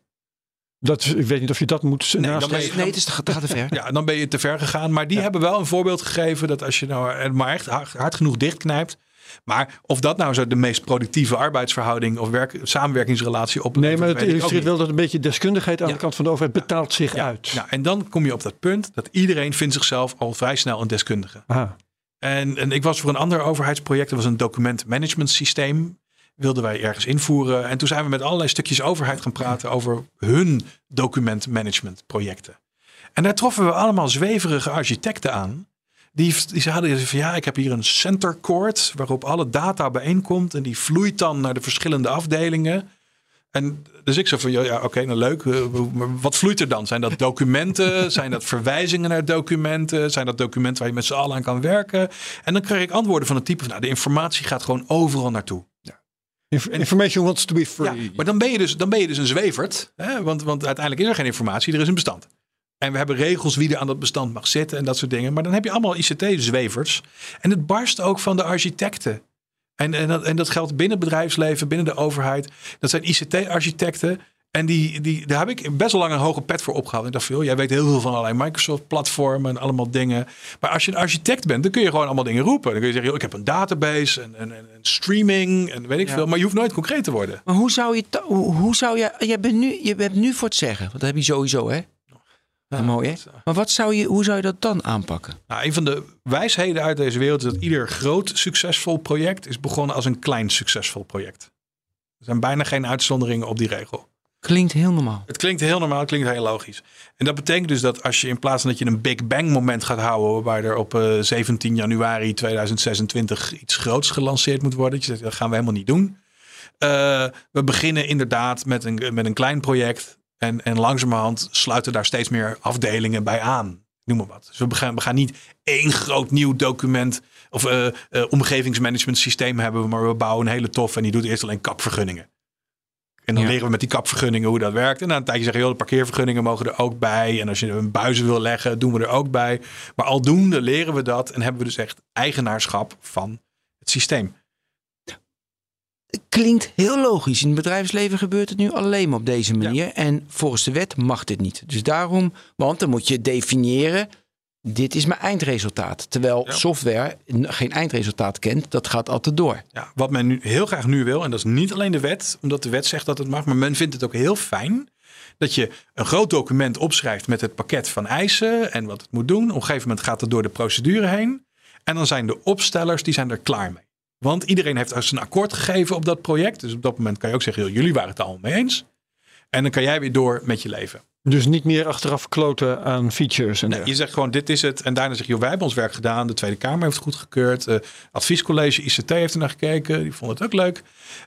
dat, ik weet niet of je dat moet dan naast ben je- Nee, het is te, gaat te ver. Ja, dan ben je te ver gegaan. Maar die hebben wel een voorbeeld gegeven dat als je nou er maar echt hard, hard genoeg dichtknijpt. Maar of dat nou zo de meest productieve arbeidsverhouding of werk, samenwerkingsrelatie oplevert. Nee, maar het illustreert wel dat een beetje deskundigheid aan Ja. de kant van de overheid betaalt zich Ja, uit. ja, en dan kom je op dat punt dat iedereen vindt zichzelf al vrij snel een deskundige. Aha. En, en ik was voor een ander overheidsproject, dat was een documentmanagement systeem. Wilden wij ergens invoeren. En toen zijn we met allerlei stukjes overheid gaan praten over hun documentmanagement projecten. En daar troffen we allemaal zweverige architecten aan. Die, die zeiden van ja, ik heb hier een center court waarop alle data bijeenkomt. En die vloeit dan naar de verschillende afdelingen. En dus ik zo van, ja, ja oké, nou leuk. eh, maar wat vloeit er dan? Zijn dat documenten? Zijn dat verwijzingen naar documenten? Zijn dat documenten waar je met z'n allen aan kan werken? En dan kreeg ik antwoorden van het type van, nou, de informatie gaat gewoon overal naartoe. Inf- Information wants to be free. Ja, maar dan ben je dus, dan ben je dus een zwevert. Hè? Want, want uiteindelijk is er geen informatie, er is een bestand. En we hebben regels wie er aan dat bestand mag zitten en dat soort dingen. Maar dan heb je allemaal ICT-zwevers. En het barst ook van de architecten. En, en, dat, en dat geldt binnen het bedrijfsleven, binnen de overheid. Dat zijn ICT-architecten. En die, die, daar heb ik best wel lang een hoge pet voor opgehaald. Ik dacht van, joh, jij weet heel veel van allerlei Microsoft-platformen en allemaal dingen. Maar als je een architect bent, dan kun je gewoon allemaal dingen roepen. Dan kun je zeggen, joh, ik heb een database en, en, en streaming en weet ik Ja. veel. Maar je hoeft nooit concreet te worden. Maar hoe zou je, hoe, hoe zou je, je bent nu, je bent nu voor het zeggen, want dat heb je sowieso, hè? Ja, mooi, hè? eh, Maar wat zou je, hoe zou je dat dan aanpakken? Nou, een van de wijsheden uit deze wereld is dat ieder groot succesvol project is begonnen als een klein succesvol project. Er zijn bijna geen uitzonderingen op die regel. Klinkt heel normaal. Het klinkt heel normaal, het klinkt heel logisch. En dat betekent dus dat als je in plaats van dat je een Big Bang moment gaat houden, waarbij er op eh, 17 januari 2026 iets groots gelanceerd moet worden, dat je zegt, dat gaan we helemaal niet doen. Eh, we beginnen inderdaad met een, met een klein project en, en langzamerhand sluiten daar steeds meer afdelingen bij aan. Noem maar wat. Dus we gaan, we gaan niet één groot nieuw document of eh, omgevingsmanagement systeem hebben, maar we bouwen een hele tof en die doet eerst alleen kapvergunningen. En dan Ja. leren we met die kapvergunningen hoe dat werkt. En na een tijdje zeggen, joh, de parkeervergunningen mogen er ook bij. En als je een buizen wil leggen, doen we er ook bij. Maar aldoende leren we dat en hebben we dus echt eigenaarschap van het systeem. Klinkt heel logisch. In het bedrijfsleven gebeurt het nu alleen maar op deze manier. En volgens de wet mag dit niet. Dus daarom, want dan moet je definiëren dit is mijn eindresultaat. Terwijl Ja. software geen eindresultaat kent, dat gaat altijd door. Ja, wat men nu heel graag nu wil, en dat is niet alleen de wet, omdat de wet zegt dat het mag, maar men vindt het ook heel fijn dat je een groot document opschrijft met het pakket van eisen en wat het moet doen. Op een gegeven moment gaat het door de procedure heen. En dan zijn de opstellers, die zijn er klaar mee. Want iedereen heeft zijn akkoord gegeven op dat project. Dus op dat moment kan je ook zeggen, jullie waren het er allemaal mee eens. En dan kan jij weer door met je leven. Dus niet meer achteraf kloten aan features. En Nee, je zegt gewoon, dit is het. En daarna zeg je, joh, wij hebben ons werk gedaan. De Tweede Kamer heeft het goedgekeurd. Eh adviescollege ICT heeft er naar gekeken. Die vond het ook leuk.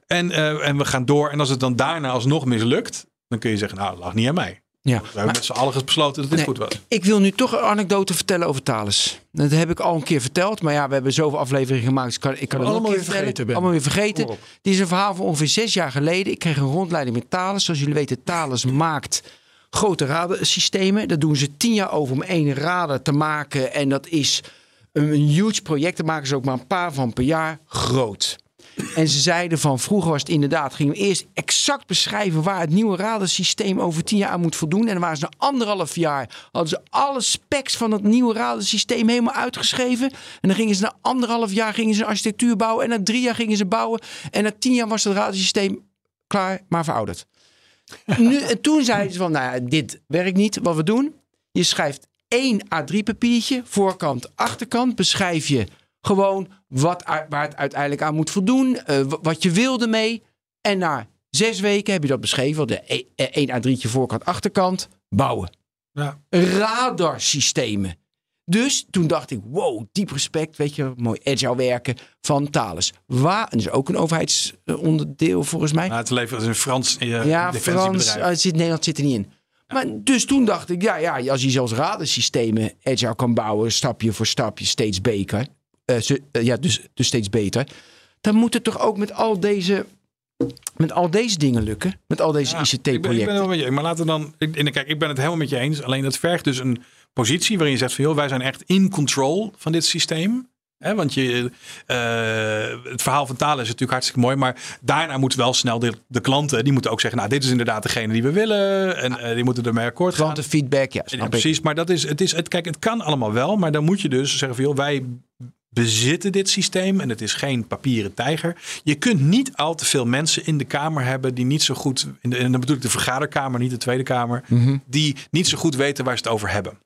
En, eh, en we gaan door. En als het dan daarna alsnog mislukt, dan kun je zeggen, nou, dat lag niet aan mij. Ja. We hebben met z'n allen besloten dat dit Nee. goed was. Ik wil nu toch een anekdote vertellen over Thales. Dat heb ik al een keer verteld. Maar ja, we hebben zoveel afleveringen gemaakt. Dus ik kan, ik kan het Allemaal weer vergeten, Ben. Allemaal weer vergeten. Dit is een verhaal van ongeveer zes jaar geleden. Ik kreeg een rondleiding met Thales. Zoals jullie weten, Thales maakt grote radarsystemen. Daar doen ze tien jaar over om één radar te maken. En dat is een, een huge project. Daar maken ze ook maar een paar van per jaar groot. En ze zeiden van vroeger was het inderdaad, gingen we eerst exact beschrijven waar het nieuwe radarsysteem over tien jaar aan moet voldoen. En dan waren ze na anderhalf jaar, hadden ze alle specs van het nieuwe radarsysteem helemaal uitgeschreven. En dan gingen ze na anderhalf jaar gingen ze een architectuur bouwen. En na drie jaar gingen ze bouwen. En na tien jaar was het radarsysteem klaar, maar verouderd. Nu, en toen zeiden ze van, nou ja, dit werkt niet. Wat we doen, je schrijft één A3 papiertje, voorkant, achterkant, beschrijf je gewoon wat, waar het uiteindelijk aan moet voldoen, w- wat je wilde mee. En na zes weken heb je dat beschreven, de e- eh, één A3'tje voorkant, achterkant, bouwen. Ja. Radarsystemen. Dus toen dacht ik, wow, diep respect, weet je, mooi agile werken van Thales. Waar, en dat is ook een overheidsonderdeel volgens mij. Nou, het levert een Frans eh, Ja, Frans, uh, zit, Nederland zit er niet in. Maar dus toen dacht ik, ja, ja, als je zelfs radarsystemen agile kan bouwen, stapje voor stapje, steeds beter. Eh, ze- eh, ja, dus, dus steeds beter. Dan moet het toch ook met al deze, met al deze dingen lukken? Met al deze Ja, Ik ben, ik ben ICT-projecten? het wel met je. Maar laten we dan. Ik, kijk, ik ben het helemaal met je eens. Alleen dat vergt dus een positie waarin je zegt van joh, wij zijn echt in control van dit systeem. Want je, eh, het verhaal van Thales is natuurlijk hartstikke mooi. Maar daarna moeten wel snel de, de klanten, die moeten ook zeggen, nou dit is inderdaad degene die we willen. En die moeten ermee akkoord gaan. Klantenfeedback, ja, Ja, ik. precies, maar dat is, het is, het, kijk, het kan allemaal wel, maar dan moet je dus zeggen van, joh, wij bezitten dit systeem en het is geen papieren tijger. Je kunt niet al te veel mensen in de kamer hebben die niet zo goed, in de, en dan bedoel ik de vergaderkamer, niet de Tweede Kamer, Mhm. die niet zo goed weten waar ze het over hebben.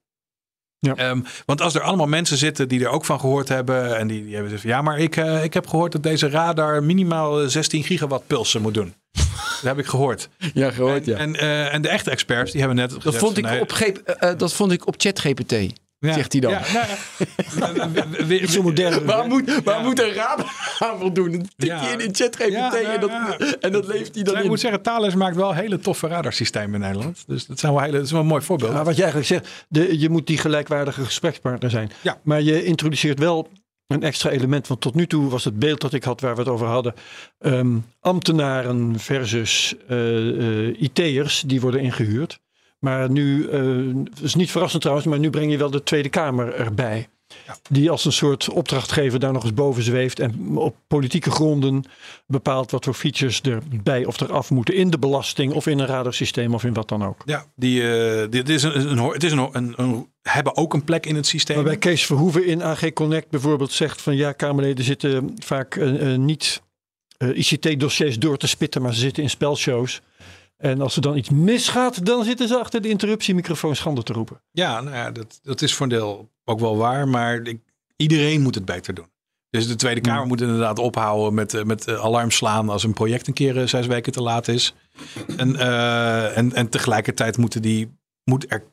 Ja. Ehm, want als er allemaal mensen zitten die er ook van gehoord hebben en die, die hebben gezegd, van, ja, maar ik, eh, ik heb gehoord dat deze radar minimaal eh, 16 gigawatt pulsen moet doen. dat heb ik gehoord. Ja, gehoord, ja. En, eh, en de echte experts die hebben net Dat vond, van, ik nee, op, eh, eh, dat vond ik op ChatGPT. Ja. zegt hij dan. Ja, nou Zo modern. Waar moet, waar Ja. moet een radar aan voldoen? Dan tik Ja. je in in ChatGPT Ja, nou en, dat, ja. en dat leeft hij dan Ik in. moet zeggen, Thales maakt wel hele toffe radarsystemen in Nederland. Dus dat, zijn wel hele, dat is wel een mooi voorbeeld. Maar wat je eigenlijk zegt, de, je moet die gelijkwaardige gesprekspartner zijn. Ja. Maar je introduceert wel een extra element. Want tot nu toe was het beeld dat ik had waar we het over hadden. ehm, ambtenaren versus eh, eh, IT'ers die worden ingehuurd. Maar nu, eh, dat is niet verrassend trouwens, maar nu breng je wel de Tweede Kamer erbij. Ja. Die als een soort opdrachtgever daar nog eens boven zweeft. En op politieke gronden bepaalt wat voor features erbij of eraf moeten. In de belasting of in een radarsysteem of in wat dan ook. Ja, die, eh, dit is een, een, het is een, een, een- hebben ook een plek in het systeem. Waarbij Kees Verhoeven in AG Connect bijvoorbeeld zegt van ja, Kamerleden zitten vaak eh, niet ICT-dossiers door te spitten, maar ze zitten in spelshows. En als er dan iets misgaat, dan zitten ze achter de interruptiemicrofoon schande te roepen. Ja, nou ja dat, dat is voor een deel ook wel waar. Maar ik, iedereen moet het beter doen. Dus de Tweede Kamer moet inderdaad ophouden met, eh, met eh, alarm slaan als een project een keer eh, zes weken te laat is. En, en, en tegelijkertijd moeten die, moet er,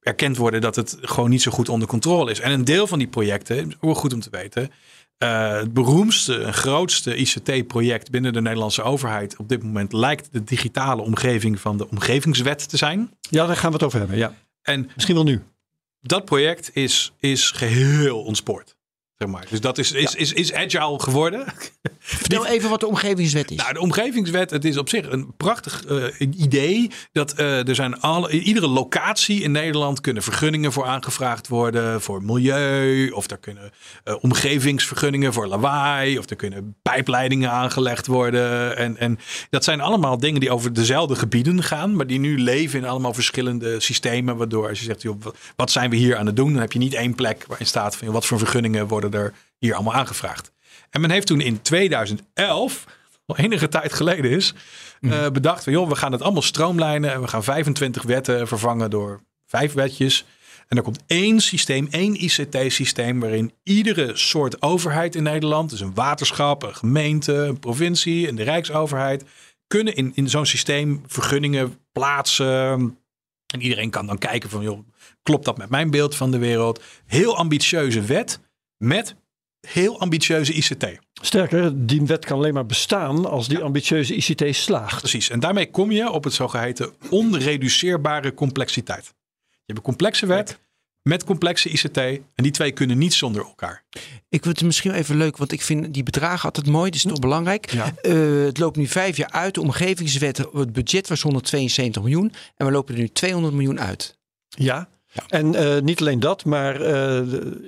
erkend worden dat het gewoon niet zo goed onder controle is. En een deel van die projecten, ook goed om te weten. Eh, het beroemdste en grootste ICT-project binnen de Nederlandse overheid op dit moment lijkt de digitale omgeving van de omgevingswet te zijn. Ja, daar gaan we het over hebben. Ja. En Misschien wel nu. dat project is, is geheel ontspoord. Zeg maar. Dus dat is, is, is, is agile geworden. Vertel even wat de omgevingswet is. Nou, de omgevingswet, het is op zich een prachtig eh, idee. Dat eh, er zijn alle, in iedere locatie in Nederland kunnen vergunningen voor aangevraagd worden. Voor milieu, of er kunnen eh, omgevingsvergunningen voor lawaai. Of er kunnen pijpleidingen aangelegd worden. En, en dat zijn allemaal dingen die over dezelfde gebieden gaan. Maar die nu leven in allemaal verschillende systemen. Waardoor als je zegt, joh, wat zijn we hier aan het doen? Dan heb je niet één plek waarin staat van joh, wat voor vergunningen worden er hier allemaal aangevraagd. En men heeft toen in 2011, al enige tijd geleden is, eh, bedacht van joh, we gaan het allemaal stroomlijnen en we gaan 25 wetten vervangen door vijf wetjes. En er komt één systeem, één ICT-systeem, waarin iedere soort overheid in Nederland, dus een waterschap, een gemeente, een provincie en de Rijksoverheid, kunnen in, in zo'n systeem vergunningen plaatsen. En iedereen kan dan kijken van, joh, klopt dat met mijn beeld van de wereld? Heel ambitieuze wet met heel ambitieuze ICT. Sterker, die wet kan alleen maar bestaan als die ambitieuze ICT slaagt. Precies. En daarmee kom je op het zogeheten onreduceerbare complexiteit. Je hebt een complexe wet met complexe ICT. En die twee kunnen niet zonder elkaar. Ik vind het misschien even leuk, want ik vind die bedragen altijd mooi. Dat is toch belangrijk. Ja. Eh, het loopt nu vijf jaar uit. De omgevingswet, het budget was 172 miljoen. En we lopen er nu 200 miljoen uit. Ja. En eh, niet alleen dat, maar eh,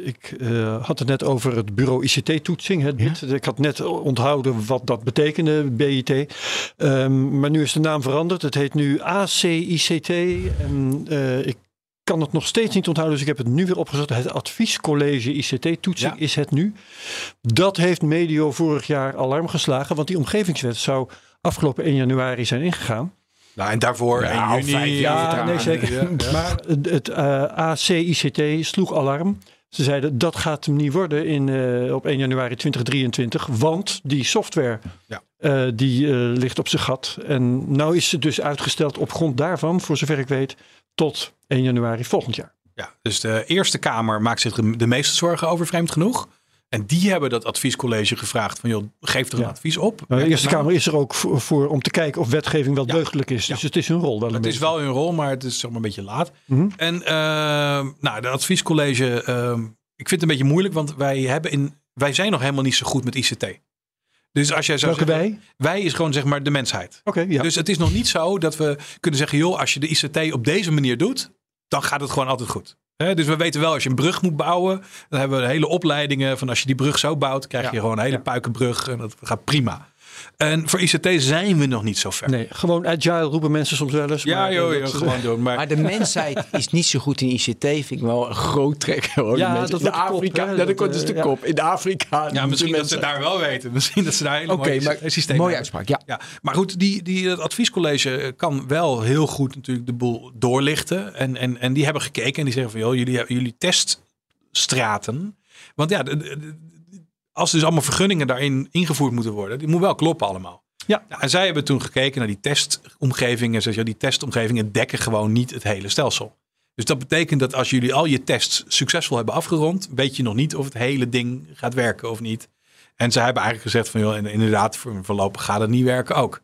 ik eh, had het net over het bureau ICT-toetsing. Het BIT. Ik had net onthouden wat dat betekende, BIT. Ehm, maar nu is de naam veranderd. Het heet nu ACICT. En ik kan het nog steeds niet onthouden, dus ik heb het nu weer opgezet. Het adviescollege ICT-toetsing Ja. is het nu. Dat heeft medio vorig jaar alarm geslagen, want die omgevingswet zou afgelopen 1 januari zijn ingegaan. Nou, en daarvoor Ja, in juni. Ja, nee, zeker. Ja, ja. Maar het, het eh, ACICT sloeg alarm. Ze zeiden dat gaat hem niet worden in, eh, op 1 januari 2023, want die software Ja. eh, die ligt op zijn gat. En nou is het dus uitgesteld op grond daarvan, voor zover ik weet, tot 1 januari volgend jaar. Ja, dus de Eerste Kamer maakt zich de meeste zorgen over, vreemd genoeg. En die hebben dat adviescollege gevraagd van, joh, geef er een Ja. advies op. Maar de Eerste nou. Kamer is er ook voor, voor om te kijken of wetgeving wel Ja. deugdelijk is. Dus het is hun rol wel Het is wel hun rol, maar het is zeg maar een beetje laat. Mhm. En ehm, nou, de adviescollege, ehm, ik vind het een beetje moeilijk, want wij, hebben in, wij zijn nog helemaal niet zo goed met ICT. Dus als jij zou Welke zeggen, wij? wij is gewoon zeg maar de mensheid. Oké, ja. Dus het is nog niet zo dat we kunnen zeggen, joh, als je de ICT op deze manier doet, dan gaat het gewoon altijd goed. Dus we weten wel, als je een brug moet bouwen, dan hebben we hele opleidingen van als je die brug zo bouwt, krijg je Ja. gewoon een hele puikenbrug en dat gaat prima. En voor ICT zijn we nog niet zo ver. Nee, gewoon agile roepen mensen soms wel eens. Ja, maar, joh, joh, gewoon doen. Maar, Maar de mensheid is niet zo goed in ICT. Vind ik wel een groot trek. Hoor. Ja, De mensen- dat in kop, Afrika. hè, ja, dat, komt dus de eh, ja. kop. In Afrika. ja, misschien dat ze daar wel weten. Misschien dat ze daar hele Oké, mooie maar systemen mooie hebben. uitspraak. Ja. Ja, maar goed, die, die, dat adviescollege kan wel heel goed natuurlijk de boel doorlichten. En, en, en die hebben gekeken en die zeggen van, joh, jullie, jullie teststraten. Want ja, de- als dus allemaal vergunningen daarin ingevoerd moeten worden, die moet wel kloppen allemaal. Ja. Nou, en zij hebben toen gekeken naar die testomgevingen. En zeggen, ja, die testomgevingen dekken gewoon niet het hele stelsel. Dus dat betekent dat als jullie al je tests succesvol hebben afgerond, weet je nog niet of het hele ding gaat werken of niet. En ze hebben eigenlijk gezegd van, joh, en inderdaad, voor voorlopig gaat het niet werken ook.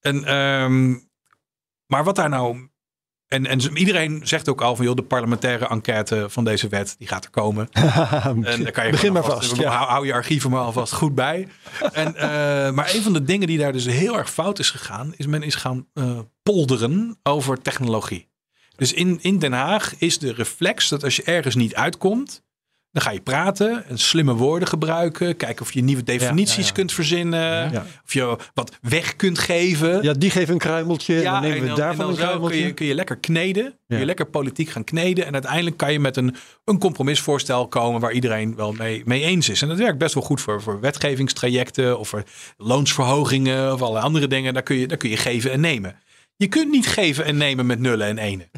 En, ehm, maar wat daar nou... En, en iedereen zegt ook al van, joh, de parlementaire enquête van deze wet, die gaat er komen. En daar kan je Begin maar vast. Ja. Hou, hou je archieven maar alvast goed bij. En, eh, maar een van de dingen die daar dus heel erg fout is gegaan, is men is gaan eh, polderen over technologie. Dus in, in Den Haag is de reflex dat als je ergens niet uitkomt, dan ga je praten en slimme woorden gebruiken. Kijken of je nieuwe definities ja, ja. kunt verzinnen. Of je wat weg kunt geven. Ja, die geven een kruimeltje. dan nemen we en daarvan en dan kun je, kun je lekker kneden. Kun je lekker politiek gaan kneden. En uiteindelijk kan je met een, een compromisvoorstel komen waar iedereen wel mee, mee eens is. En dat werkt best wel goed voor, voor wetgevingstrajecten of voor loonsverhogingen of alle andere dingen. Daar kun, je, daar kun je geven en nemen. Je kunt niet geven en nemen met nullen en enen.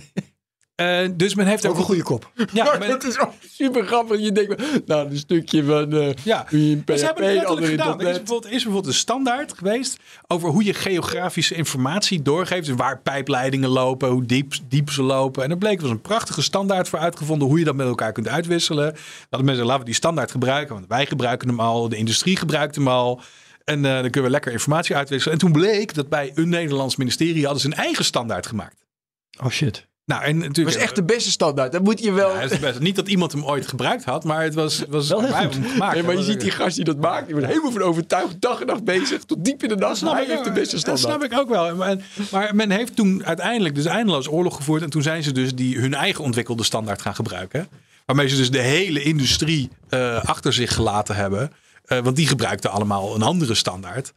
Eh, dus men heeft Ook ook een goede kop. Ja, Maar men- is ook super grappig. Je denkt, nou, een stukje van eh Ja, ze hebben het letterlijk gedaan. Er is bijvoorbeeld, is bijvoorbeeld een standaard geweest over hoe je geografische informatie doorgeeft. Dus waar pijpleidingen lopen, hoe diep, diep ze lopen. En er bleek er was een prachtige standaard voor uitgevonden hoe je dat met elkaar kunt uitwisselen. Dat mensen laten we die standaard gebruiken, want wij gebruiken hem al, de industrie gebruikt hem al. En eh, dan kunnen we lekker informatie uitwisselen. En toen bleek dat bij een Nederlands ministerie hadden ze een eigen standaard gemaakt. Oh shit. Nou, en Het natuurlijk. was echt de beste standaard. Dat moet je wel. Ja, het is best- niet dat iemand hem ooit gebruikt had, maar het was, was Wel heel goed. gemaakt. Nee, maar je Dat ziet die gast die dat maakt. Die wordt helemaal van overtuigd. Dag en nacht bezig. Tot diep in de nacht. Hij heeft de beste Dat standaard. snap ik ook wel. Maar, maar men heeft toen uiteindelijk dus eindeloos oorlog gevoerd. En toen zijn ze dus die hun eigen ontwikkelde standaard gaan gebruiken. Waarmee ze dus de hele industrie eh, achter zich gelaten hebben. Eh, want die gebruikten allemaal een andere standaard.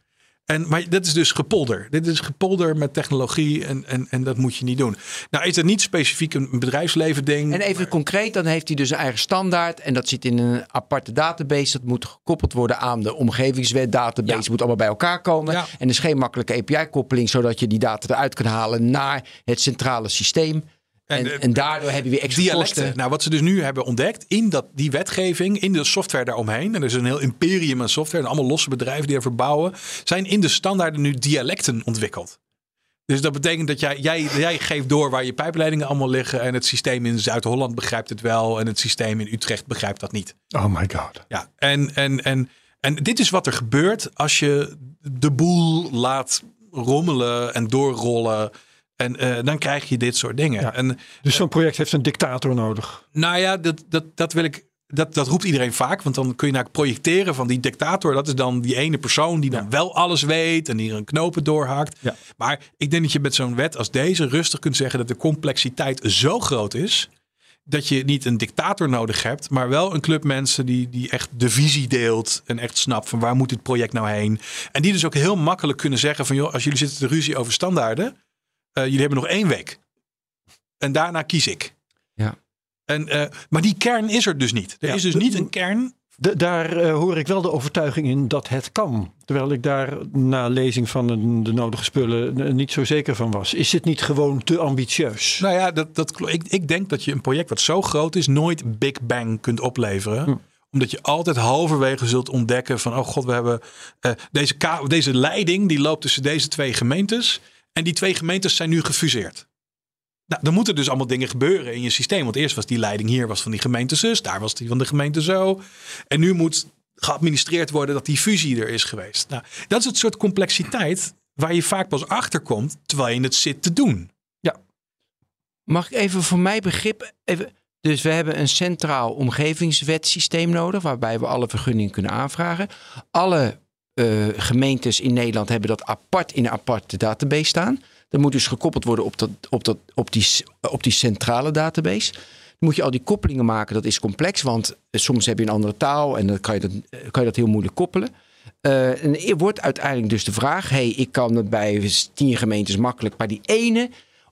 En, maar dat is dus gepolder. Dit is gepolder met technologie en, en, en dat moet je niet doen. Nou is het niet specifiek een bedrijfsleven ding. En even concreet, dan heeft hij dus een eigen standaard. En dat zit in een aparte database. Dat moet gekoppeld worden aan de omgevingswet database. Ja. Moet allemaal bij elkaar komen. Ja. En er is geen makkelijke API-koppeling, zodat je die data eruit kan halen naar het centrale systeem. En, En, en, daardoor heb je weer extra dialecten. kosten. Nou, wat ze dus nu hebben ontdekt in dat, die wetgeving, in de software daaromheen. En er is een heel imperium aan software. En allemaal losse bedrijven die ervoor bouwen. Zijn in de standaarden nu dialecten ontwikkeld. Dus dat betekent dat jij, jij, jij geeft door waar je pijpleidingen allemaal liggen. En het systeem in Zuid-Holland begrijpt het wel. En het systeem in Utrecht begrijpt dat niet. Oh my god. Ja, en, en, en, en dit is wat er gebeurt als je de boel laat rommelen en doorrollen. En eh, dan krijg je dit soort dingen. Ja. En Dus zo'n project heeft een dictator nodig. nou ja, dat, dat, dat wil ik. Dat, dat roept iedereen vaak. Want dan kun je naar projecteren van die dictator. Dat is dan die ene persoon die dan wel alles weet. En die een knopen doorhakt. Ja. Maar ik denk dat je met zo'n wet als deze rustig kunt zeggen dat de complexiteit zo groot is. Dat je niet een dictator nodig hebt. Maar wel een club mensen die, die echt de visie deelt. En echt snapt van waar moet dit project nou heen. En die dus ook heel makkelijk kunnen zeggen van joh, als jullie zitten te ruzie over standaarden. Eh, jullie hebben nog één week. En daarna kies ik. Ja. En, eh, maar die kern is er dus niet. Er Ja. is dus niet een kern. De- daar eh, hoor ik wel de overtuiging in dat het kan. Terwijl ik daar na lezing van de, de nodige spullen niet zo zeker van was. Is het niet gewoon te ambitieus? Nou ja, dat, dat, ik, ik denk dat je een project wat zo groot is nooit Big Bang kunt opleveren. Hm. Omdat je altijd halverwege zult ontdekken van, oh god, we hebben deze, deze leiding die loopt tussen deze twee gemeentes. En die twee gemeentes zijn nu gefuseerd. Nou, dan moeten dus allemaal dingen gebeuren in je systeem. Want eerst was die leiding hier was van die gemeente zus, daar was die van de gemeente zo. En nu moet geadministreerd worden dat die fusie er is geweest. Nou, dat is het soort complexiteit waar je vaak pas achter komt terwijl je het zit te doen. Mag ik even voor mijn begrip. Even, dus we hebben een centraal omgevingswetsysteem nodig. Waarbij we alle vergunningen kunnen aanvragen. Alle eh, gemeentes in Nederland hebben dat apart in een aparte database staan. Dat moet dus gekoppeld worden op, dat, op, dat, op, die, op die centrale database. Dan moet je al die koppelingen maken. Dat is complex, want eh, soms heb je een andere taal en dan kan je dat, eh, kan je dat heel moeilijk koppelen. Eh, en wordt uiteindelijk dus de vraag: hey, ik kan het bij tien gemeentes makkelijk, maar die ene,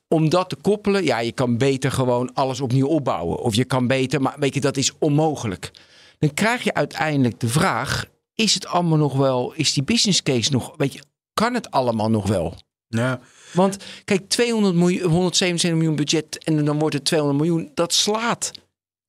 om dat te koppelen, ja, je kan beter gewoon alles opnieuw opbouwen. Of je kan beter, maar weet je, dat is onmogelijk. Dan krijg je uiteindelijk de vraag: is het allemaal nog wel, is die business case nog, weet je, kan het allemaal nog wel? Ja. Want kijk, 200 miljoen, 177 miljoen budget en dan wordt het 200 miljoen, dat slaat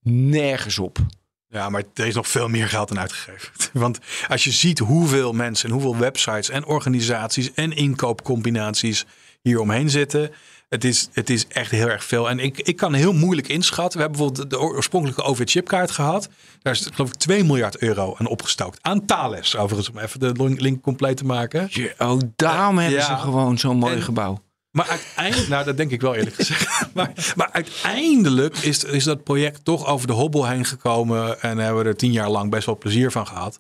nergens op. Ja, maar er is nog veel meer geld aan uitgegeven. Want als je ziet hoeveel mensen en hoeveel websites en organisaties en inkoopcombinaties hier omheen zitten. Het is, het is echt heel erg veel. En ik, ik kan heel moeilijk inschatten. We hebben bijvoorbeeld de oorspronkelijke OV-chipkaart gehad. Daar is geloof ik 2 miljard euro aan opgestookt. Aan Thales, overigens, om even de link- compleet te maken. Oh, daarom hebben Ja. ze gewoon zo'n mooi En- gebouw. Maar uiteindelijk, nou dat denk ik wel eerlijk gezegd. Maar, maar uiteindelijk is, is dat project toch over de hobbel heen gekomen. En hebben we er tien jaar lang best wel plezier van gehad.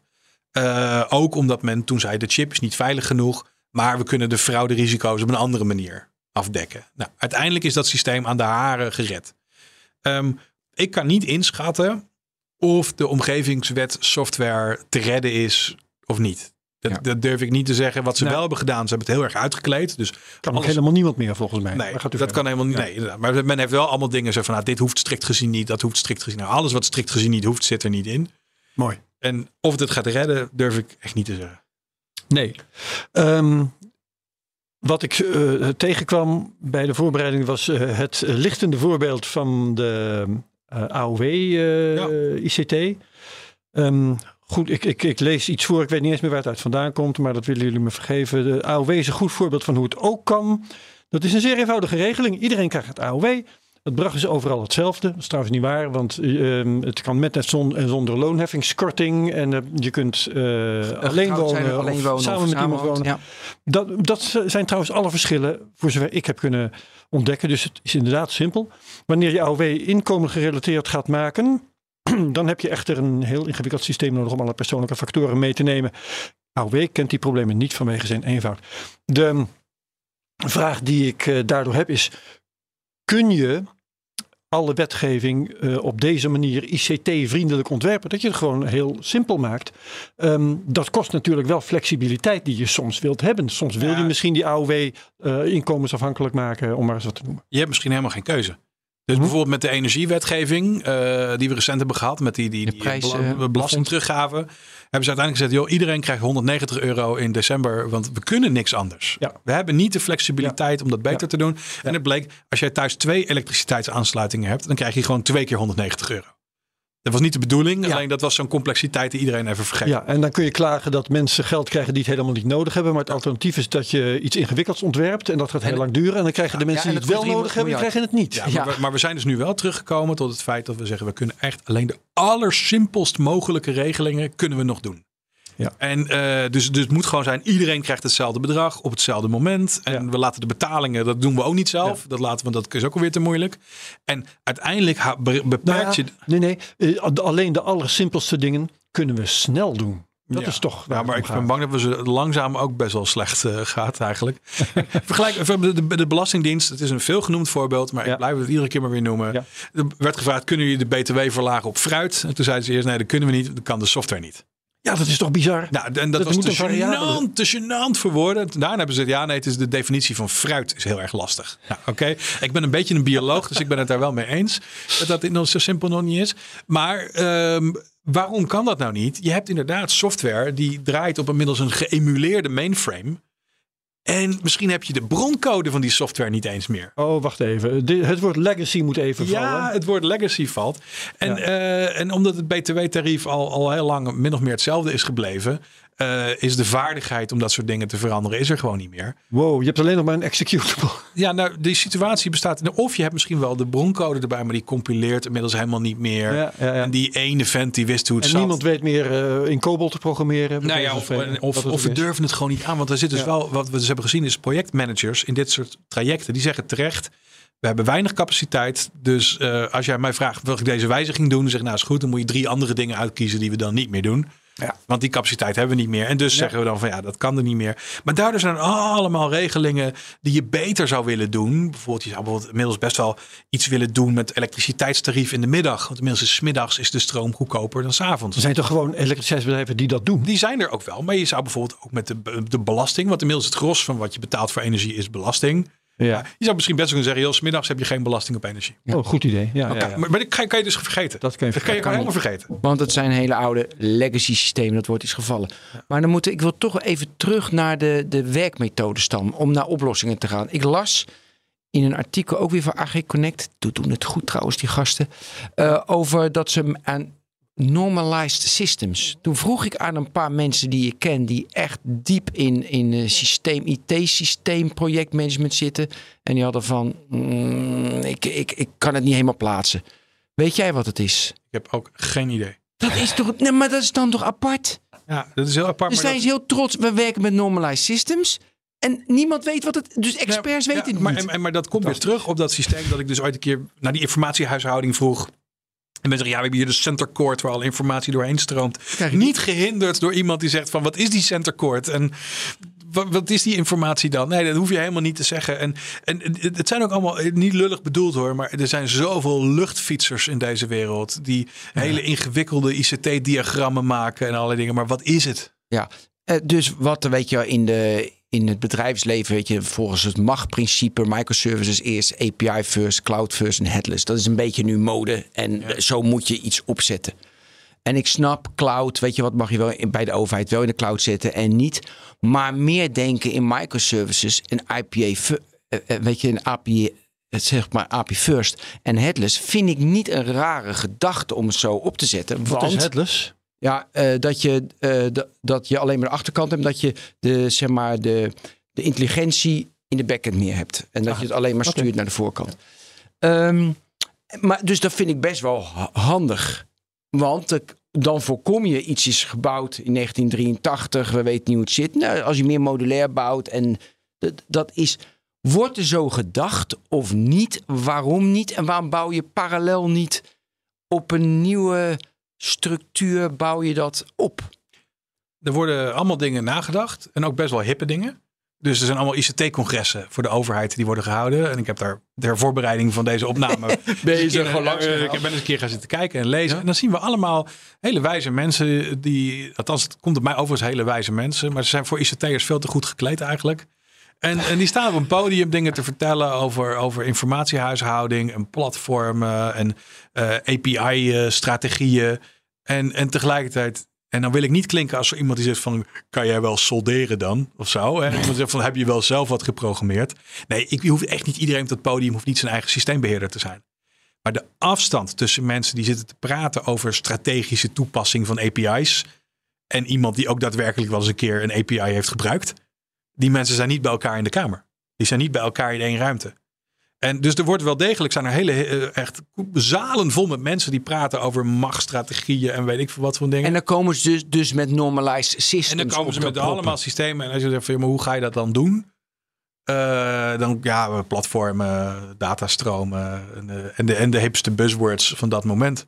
Eh, ook omdat men toen zei de chip is niet veilig genoeg. Maar we kunnen de frauderisico's op een andere manier afdekken. Nou, uiteindelijk is dat systeem aan de haren gered. Ehm, ik kan niet inschatten of de omgevingswet software te redden is of niet. Dat, Ja. dat durf ik niet te zeggen. Wat ze Nou. wel hebben gedaan, ze hebben het heel erg uitgekleed. Dus kan alles- helemaal niemand meer volgens mij. Nee, Maar gaat u dat verder. kan helemaal niet. Nee, maar men heeft wel allemaal dingen zo van, nou, dit hoeft strikt gezien niet, dat hoeft strikt gezien. Nou, alles wat strikt gezien niet hoeft, zit er niet in. Mooi. En of het het gaat redden, durf ik echt niet te zeggen. Nee. Ehm, wat ik eh, tegenkwam bij de voorbereiding was eh, het lichtende voorbeeld van de eh, AOW eh, Ja. ICT. Ehm, goed, ik, ik, ik lees iets voor. Ik weet niet eens meer waar het uit vandaan komt, maar dat willen jullie me vergeven. De AOW is een goed voorbeeld van hoe het ook kan. Dat is een zeer eenvoudige regeling. Iedereen krijgt het AOW. Het bedrag is overal hetzelfde. Dat is trouwens niet waar, want eh, het kan met en zon, en zonder loonheffingskorting. En eh, je kunt eh, alleen zijn wonen, of alleen of wonen samen of met iemand wonen. Ja. Dat, dat zijn trouwens alle verschillen, voor zover ik heb kunnen ontdekken. Dus het is inderdaad simpel. Wanneer je AOW inkomen gerelateerd gaat maken, dan heb je echter een heel ingewikkeld systeem nodig om alle persoonlijke factoren mee te nemen. AOW kent die problemen niet vanwege zijn eenvoud. De vraag die ik eh, daardoor heb is, kun je alle wetgeving eh, op deze manier ICT-vriendelijk ontwerpen? Dat je het gewoon heel simpel maakt. Ehm, dat kost natuurlijk wel flexibiliteit die je soms wilt hebben. Soms wil je misschien die AOW eh, inkomensafhankelijk maken, om maar eens wat te noemen. Je hebt misschien helemaal geen keuze. Dus Mhm. bijvoorbeeld met de energiewetgeving eh, die we recent hebben gehad, met die, die, die prijs, bela- eh, belastingteruggave, hebben ze uiteindelijk gezegd, joh, iedereen krijgt 190 euro in december, want we kunnen niks anders. Ja. We hebben niet de flexibiliteit om dat beter Ja. te doen. En het bleek, als jij thuis twee elektriciteitsaansluitingen hebt, dan krijg je gewoon twee keer 190 euro. Dat was niet de bedoeling, Ja. alleen dat was zo'n complexiteit die iedereen even vergeet. Ja, en dan kun je klagen dat mensen geld krijgen die het helemaal niet nodig hebben. Maar het alternatief is dat je iets ingewikkelds ontwerpt en dat gaat heel lang duren. En dan krijgen de mensen en die het wel nodig hebben, die krijgen het niet. Ja, maar. We, maar we zijn dus nu wel teruggekomen tot het feit dat we zeggen... we kunnen echt alleen de allersimpelst mogelijke regelingen kunnen we nog doen. Ja. En eh, dus, dus het moet gewoon zijn, iedereen krijgt hetzelfde bedrag op hetzelfde moment. En Ja. we laten de betalingen, dat doen we ook niet zelf. Dat laten we, dat is ook alweer te moeilijk. En uiteindelijk beperkt Nou je... nee, nee. eh, alleen de allersimpelste dingen kunnen we snel doen. Dat Ja. is toch Ja, maar ik ben bang dat we ze langzaam ook best wel slecht eh, gaat eigenlijk. Vergelijk de, de, de Belastingdienst. Het is een veelgenoemd voorbeeld, maar Ja. ik blijf het iedere keer maar weer noemen. Er werd gevraagd, kunnen jullie de BTW verlagen op fruit? En toen zeiden ze eerst, nee, dat kunnen we niet. Dat kan de software niet. Ja, dat is toch bizar? Nou, en dat, Dat was te gênant, te gênant voor woorden. Daarna hebben ze gezegd, ja, nee, het is de definitie van fruit is heel erg lastig. Nou, oké. Ik ben een beetje een bioloog, dus ik ben het daar wel mee eens. Dat dit nog zo simpel nog niet is. Maar ehm, waarom kan dat nou niet? Je hebt inderdaad software die draait op inmiddels een geëmuleerde mainframe. En misschien heb je de broncode van die software niet eens meer. Oh, wacht even. De- het woord legacy moet even Ja, vallen. het woord legacy valt. En, Ja. eh, en omdat het BTW-tarief al, al heel lang min of meer hetzelfde is gebleven, eh, is de vaardigheid om dat soort dingen te veranderen, is er gewoon niet meer. Wow, je hebt alleen nog maar een executable. Ja, nou, die situatie bestaat. Of je hebt misschien wel de broncode erbij, maar die compileert inmiddels helemaal niet meer. Ja, ja, ja. En die ene vent die wist hoe het En zat. niemand weet meer eh, in COBOL te programmeren. Nou ja, of, of, of we durven het gewoon niet aan. Want er zit dus wel, wat we dus hebben gezien, is projectmanagers in dit soort trajecten. Die zeggen terecht, we hebben weinig capaciteit. Dus eh, als jij mij vraagt, wil ik deze wijziging doen? Dan zeg ik, nou is goed, dan moet je drie andere dingen uitkiezen die we dan niet meer doen. Ja. Want die capaciteit hebben we niet meer. En dus zeggen we dan van ja, dat kan er niet meer. Maar daardoor zijn er allemaal regelingen die je beter zou willen doen. Bijvoorbeeld, je zou bijvoorbeeld inmiddels best wel iets willen doen met elektriciteitstarief in de middag. Want inmiddels is 's middags is de stroom goedkoper dan 's avonds. Er zijn toch gewoon elektriciteitsbedrijven die dat doen? Die zijn er ook wel. Maar je zou bijvoorbeeld ook met de, de belasting. Want inmiddels het gros van wat je betaalt voor energie is belasting. Ja. Je zou misschien best kunnen zeggen, joh, 's middags heb je geen belasting op energie. Oh, goed idee. Ja, ja. Maar, maar dat kan, kan je dus vergeten. Dat kan je Dat kan je helemaal vergeten. Want het zijn hele oude legacy systemen, dat wordt iets gevallen. Maar dan moet ik wil toch even terug naar de, de werkmethodestam om naar oplossingen te gaan. Ik las in een artikel ook weer van AG Connect, doet doen het goed trouwens die gasten, eh, over dat ze aan normalized systems. Toen vroeg ik aan een paar mensen die ik ken, die echt diep in, in eh, systeem, IT-systeem, projectmanagement zitten. En die hadden van, mm, ik, ik, ik kan het niet helemaal plaatsen. Weet jij wat het is? Ik heb ook geen idee. Dat is toch, nee, maar dat is dan toch apart? Ja, dat is heel apart. Dus zijn dat- heel trots. We werken met normalized systems. En niemand weet wat het... Dus experts weten het niet. maar dat komt weer terug op dat systeem dat ik dus ooit een keer naar die informatiehuishouding vroeg. En mensen zeggen, ja, we hebben hier de center court waar al informatie doorheen stroomt. Niet gehinderd door iemand die zegt van, wat is die center court? En wat, wat is die informatie dan? Nee, dat hoef je helemaal niet te zeggen. En, en het het zijn ook allemaal eh, niet lullig bedoeld hoor, maar er zijn zoveel luchtfietsers in deze wereld die hele ingewikkelde ICT-diagrammen maken en allerlei dingen. Maar wat is het? Ja, eh, dus wat weet je in, de, in het bedrijfsleven, weet je, volgens het machtprincipe, microservices eerst, API first, cloud first en headless. Dat is een beetje nu mode en eh, zo moet je iets opzetten. En ik snap cloud, weet je wat, mag je wel in, bij de overheid wel in de cloud zetten en niet. Maar meer denken in microservices en IPA, eh, eh, weet je, een API, het zeg maar API first en headless, vind ik niet een rare gedachte om het zo op te zetten. Wat is want- headless? Ja, eh, dat, je, eh, dat- je alleen maar de achterkant hebt. Dat je de, zeg maar de, de intelligentie in de backend meer hebt. En dat je het alleen maar oké. stuurt naar de voorkant. Ehm, maar, dus dat vind ik best wel ha- handig. Want dan voorkom je iets is gebouwd in 1983. We weten niet hoe het zit. Nou, als je meer modulair bouwt en dat, dat is... Wordt er zo gedacht of niet? Waarom niet? En waarom bouw je parallel niet op een nieuwe structuur? Bouw je dat op? Er worden allemaal dingen nagedacht. En ook best wel hippe dingen. Dus er zijn allemaal ICT-congressen voor de overheid die worden gehouden. En ik heb daar ter voorbereiding van deze opname Bezig, ik, ben eens een keer gaan zitten kijken en lezen. Ja. En dan zien we allemaal hele wijze mensen die, althans het komt op mij over als hele wijze mensen. Maar ze zijn voor ICT'ers veel te goed gekleed eigenlijk. En, en die staan op een podium dingen te vertellen over, over informatiehuishouding en platformen en eh, API-strategieën. En, en tegelijkertijd, en dan wil ik niet klinken als er iemand die zegt van, kan jij wel solderen dan? Of zo. Hè? Iemand zegt van, heb je wel zelf wat geprogrammeerd? Nee, ik hoef echt niet iedereen op dat podium, hoeft niet zijn eigen systeembeheerder te zijn. Maar de afstand tussen mensen die zitten te praten over strategische toepassing van API's en iemand die ook daadwerkelijk wel eens een keer een API heeft gebruikt, die mensen zijn niet bij elkaar in de kamer. Die zijn niet bij elkaar in één ruimte. En dus er wordt wel degelijk, zijn er hele eh, echt zalen vol met mensen die praten over machtsstrategieën en weet ik veel wat voor dingen. En dan komen ze dus, dus met normalized systems En dan komen ze met proppen. allemaal systemen. En als je zegt van, maar hoe ga je dat dan doen? Eh, dan ja, platformen, datastromen en de, en, de, en de hipste buzzwords van dat moment.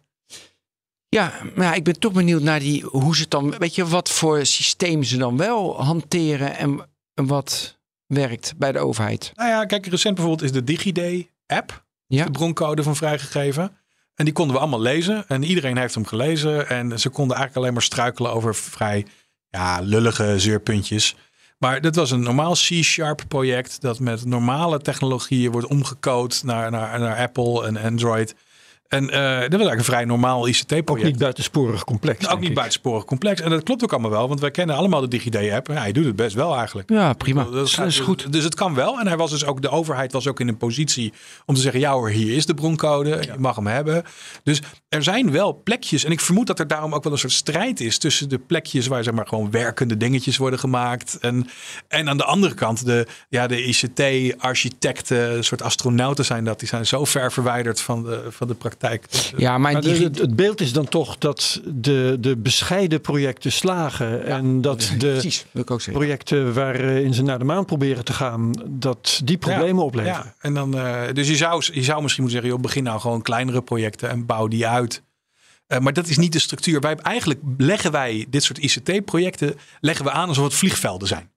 Ja, maar ja, ik ben toch benieuwd naar die, hoe ze het dan, weet je, wat voor systeem ze dan wel hanteren en, en wat werkt bij de overheid. Nou ja, kijk, recent bijvoorbeeld is de DigiD-app, Ja. de broncode van vrijgegeven. En die konden we allemaal lezen. En iedereen heeft hem gelezen. En ze konden eigenlijk alleen maar struikelen over vrij ja, lullige zeurpuntjes. Maar dit was een normaal C-sharp project dat met normale technologieën wordt omgecode naar, naar, naar Apple en Android. En eh, dat was eigenlijk een vrij normaal ICT-project. Ook niet buitensporig complex. ook denk niet ik. buitensporig complex. En dat klopt ook allemaal wel, want wij kennen allemaal de DigiD-app. Ja, hij doet het best wel eigenlijk. Ja, prima. Dat Dat is, dat is goed. Dus het kan wel. En hij was dus ook, de overheid was ook in een positie om te zeggen: ja hoor, hier is de broncode. Je mag hem hebben. Dus er zijn wel plekjes. En ik vermoed dat er daarom ook wel een soort strijd is tussen de plekjes waar zeg maar gewoon werkende dingetjes worden gemaakt. En, en aan de andere kant de, ja, de ICT-architecten, een soort astronauten zijn dat. Die zijn zo ver verwijderd van de, van de praktijk. Dus, Ja, maar Maar die, de- het, het beeld is dan toch dat de, de bescheiden projecten slagen. en dat de precies, projecten waarin ze naar de maan proberen te gaan, dat die problemen Ja, opleveren. En dan, eh, dus je zou, je zou misschien moeten zeggen, joh, begin nou gewoon kleinere projecten en bouw die uit. Eh, maar dat is niet de structuur. Wij, eigenlijk leggen wij dit soort ICT-projecten leggen we aan alsof het vliegvelden zijn.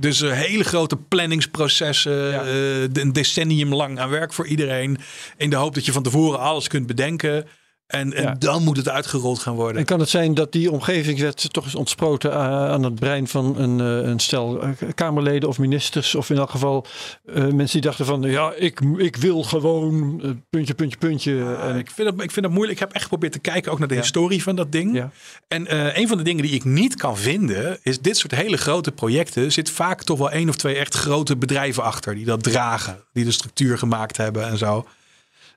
Dus eh, hele grote planningsprocessen, Ja. eh, een decennium lang aan werk voor iedereen. In de hoop dat je van tevoren alles kunt bedenken. En, en Ja. dan moet het uitgerold gaan worden. En kan het zijn dat die omgevingswet toch is ontsproten a- aan het brein van een, eh, een stel eh, Kamerleden of ministers? Of in elk geval eh, mensen die dachten van ja, ik, ik wil gewoon eh, puntje, puntje, puntje. Eh, en, ik, vind dat, ik vind dat moeilijk. Ik heb echt geprobeerd te kijken ook naar de Ja. historie van dat ding. ja. En eh, een van de dingen die ik niet kan vinden, is dit soort hele grote projecten zit vaak toch wel één of twee echt grote bedrijven achter die dat dragen, die de structuur gemaakt hebben en zo.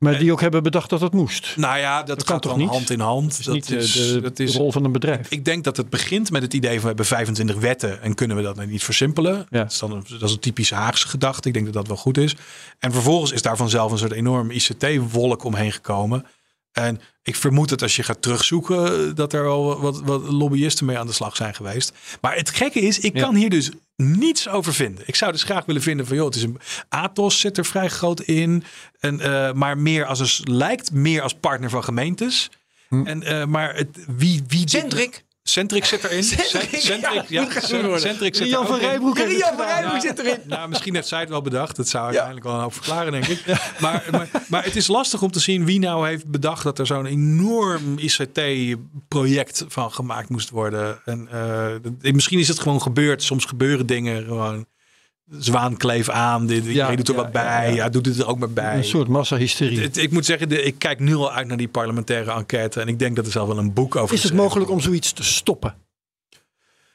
Maar die ook hebben bedacht dat het moest. Nou ja, dat, gaat toch dan niet? hand in hand. Is dat niet eh, is, de, dat de is, rol van een bedrijf. ik denk dat het begint met het idee van we hebben 25 wetten en kunnen we dat nou niet versimpelen. Ja. Dat, is dan een, dat is een typische Haagse gedachte. Ik denk dat dat wel goed is. En vervolgens is daar vanzelf een soort enorm ICT-wolk omheen gekomen. En ik vermoed dat als je gaat terugzoeken, dat er wel wat, wat lobbyisten mee aan de slag zijn geweest. Maar het gekke is, ik Ja. kan hier dus niets over vinden. Ik zou dus graag willen vinden van, joh, het is een Atos zit er vrij groot in. En, eh, maar meer als een, lijkt meer als partner van gemeentes. Hm. En, eh, maar het, wie, wie dit- Centric. Centric zit erin. Centric, Centric, ja, ja. Centric zit er Jan van in. Rijbroek Rian van. Rijbroek zit erin. Nou, misschien heeft zij het wel bedacht. Dat zou uiteindelijk wel een hoop verklaren, denk ik. Maar, maar, maar het is lastig om te zien wie nou heeft bedacht dat er zo'n enorm ICT-project van gemaakt moest worden. En eh, misschien is het gewoon gebeurd. Soms gebeuren dingen gewoon. Zwaan kleef aan. Dit, iedereen doet er ja, wat bij. ja, Ja, ja. doet het er ook maar bij. Een soort massahysterie. Het- ik moet zeggen, de, ik kijk nu al uit naar die parlementaire enquête. En ik denk dat er zelf wel een boek over Is het geschreven mogelijk om zoiets te stoppen?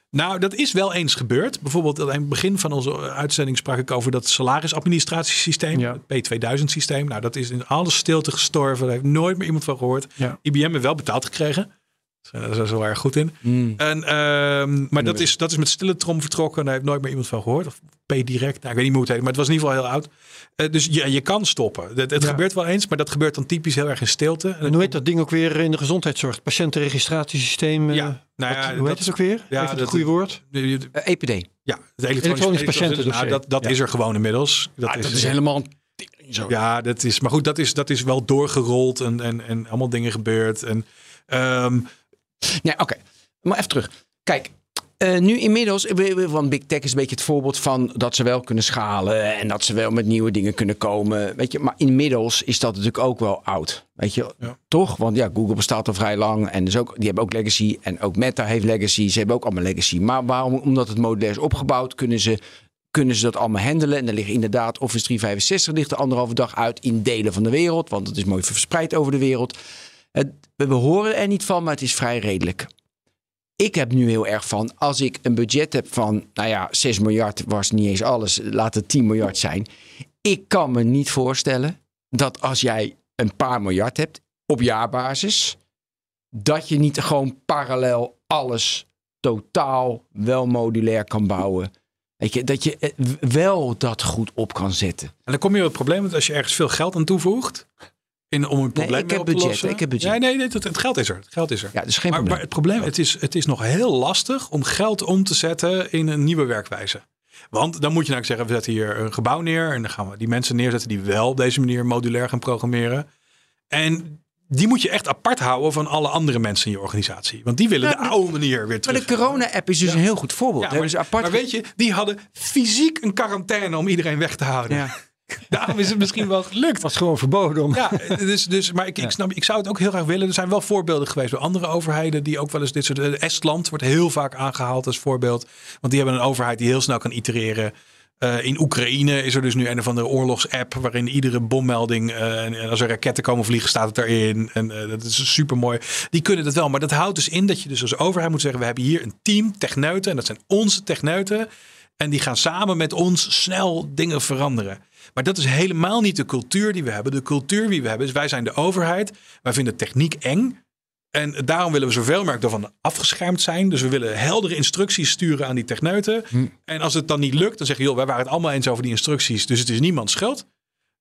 Nou, dat is wel eens gebeurd. Bijvoorbeeld aan het begin van onze uitzending sprak ik over dat salarisadministratiesysteem, Ja. het P2000-systeem. Nou, dat is in alle stilte gestorven. Daar heeft nooit meer iemand van gehoord. Ja. IBM heeft wel betaald gekregen. Daar zijn ze wel erg goed in. Hmm. En, ehm, maar dat is, dat is met stille trom vertrokken. Daar heeft nooit meer iemand van gehoord. Of P-direct. Nou, ik weet niet hoe het heet. Maar het was in ieder geval heel oud. Eh, dus ja, je kan stoppen. Het, het Ja. gebeurt wel eens. Maar dat gebeurt dan typisch heel erg in stilte. En En hoe heet dat ding ook weer in de gezondheidszorg? Patiëntenregistratiesysteem. eh, Ja, nou ja, wat- hoe dat- heet het ook weer? ja, Heeft het dat- goede woord? Eh, EPD. Ja, het elektronisch, Elektronisch patiëntendossier. Nou, dat dat Ja. is er gewoon inmiddels. Dat, Ah, dat is helemaal zo. Ja, dat is, maar goed, dat is, dat is wel doorgerold en, en, en allemaal dingen gebeurd. En, ehm, Nee, oké. Maar even terug. Kijk, eh, nu inmiddels, want Big Tech is een beetje het voorbeeld van dat ze wel kunnen schalen en dat ze wel met nieuwe dingen kunnen komen. Weet je, maar inmiddels is dat natuurlijk ook wel oud. Weet je, Ja. toch? Want ja, Google bestaat al vrij lang en dus ook, die hebben ook legacy en ook Meta heeft legacy. Ze hebben ook allemaal legacy. Maar waarom? Omdat het modulair is opgebouwd, kunnen ze kunnen ze dat allemaal handelen. En er ligt inderdaad Office 365 ligt er anderhalve dag uit in delen van de wereld. Want het is mooi verspreid over de wereld. Het, we horen er niet van, maar het is vrij redelijk. Ik heb nu heel erg van, als ik een budget heb van, nou ja, 6 miljard was niet eens alles, laat het 10 miljard zijn. Ik kan me niet voorstellen dat als jij een paar miljard hebt op jaarbasis, dat je niet gewoon parallel alles totaal wel modulair kan bouwen. Weet je, dat je eh, wel dat goed op kan zetten. en dan kom je op het probleem dat als je ergens veel geld aan toevoegt. In, om een probleem ik mee heb budget, lossen. ik heb budget. Ja, nee, nee het, het geld is er. Het geld is er. Ja, is geen maar, maar probleem. het probleem, het is, het is nog heel lastig om geld om te zetten in een nieuwe werkwijze. Want dan moet je nou zeggen, we zetten hier een gebouw neer en dan gaan we die mensen neerzetten die wel op deze manier modulair gaan programmeren. En die moet je echt apart houden van alle andere mensen in je organisatie. Want die willen Ja, de maar- oude manier weer Maar terug. de corona-app is dus een heel goed voorbeeld. Ja, maar, ze apart maar weet je, die hadden fysiek een quarantaine om iedereen weg te houden. Ja. Daarom is het misschien wel gelukt. Het was gewoon verboden om. Ja, dus, dus, maar ik, ik, snap, ik zou het ook heel graag willen. Er zijn wel voorbeelden geweest bij andere overheden die ook wel eens dit soort. eh, Estland wordt heel vaak aangehaald als voorbeeld. Want die hebben een overheid die heel snel kan itereren. Eh, in Oekraïne is er dus nu een of andere oorlogsapp waarin iedere bommelding, eh, en als er raketten komen vliegen, staat het erin. En dat is super mooi. Die kunnen dat wel. Maar dat houdt dus in dat je dus als overheid moet zeggen: we hebben hier een team techneuten. En dat zijn onze techneuten. En die gaan samen met ons snel dingen veranderen. Maar dat is helemaal niet de cultuur die we hebben. De cultuur die we hebben is wij zijn de overheid. Wij vinden techniek eng. En daarom willen we zoveel mogelijk daarvan afgeschermd zijn. Dus we willen heldere instructies sturen aan die techneuten. En als het dan niet lukt, dan zeg je, joh, wij waren het allemaal eens over die instructies. Dus het is niemands schuld.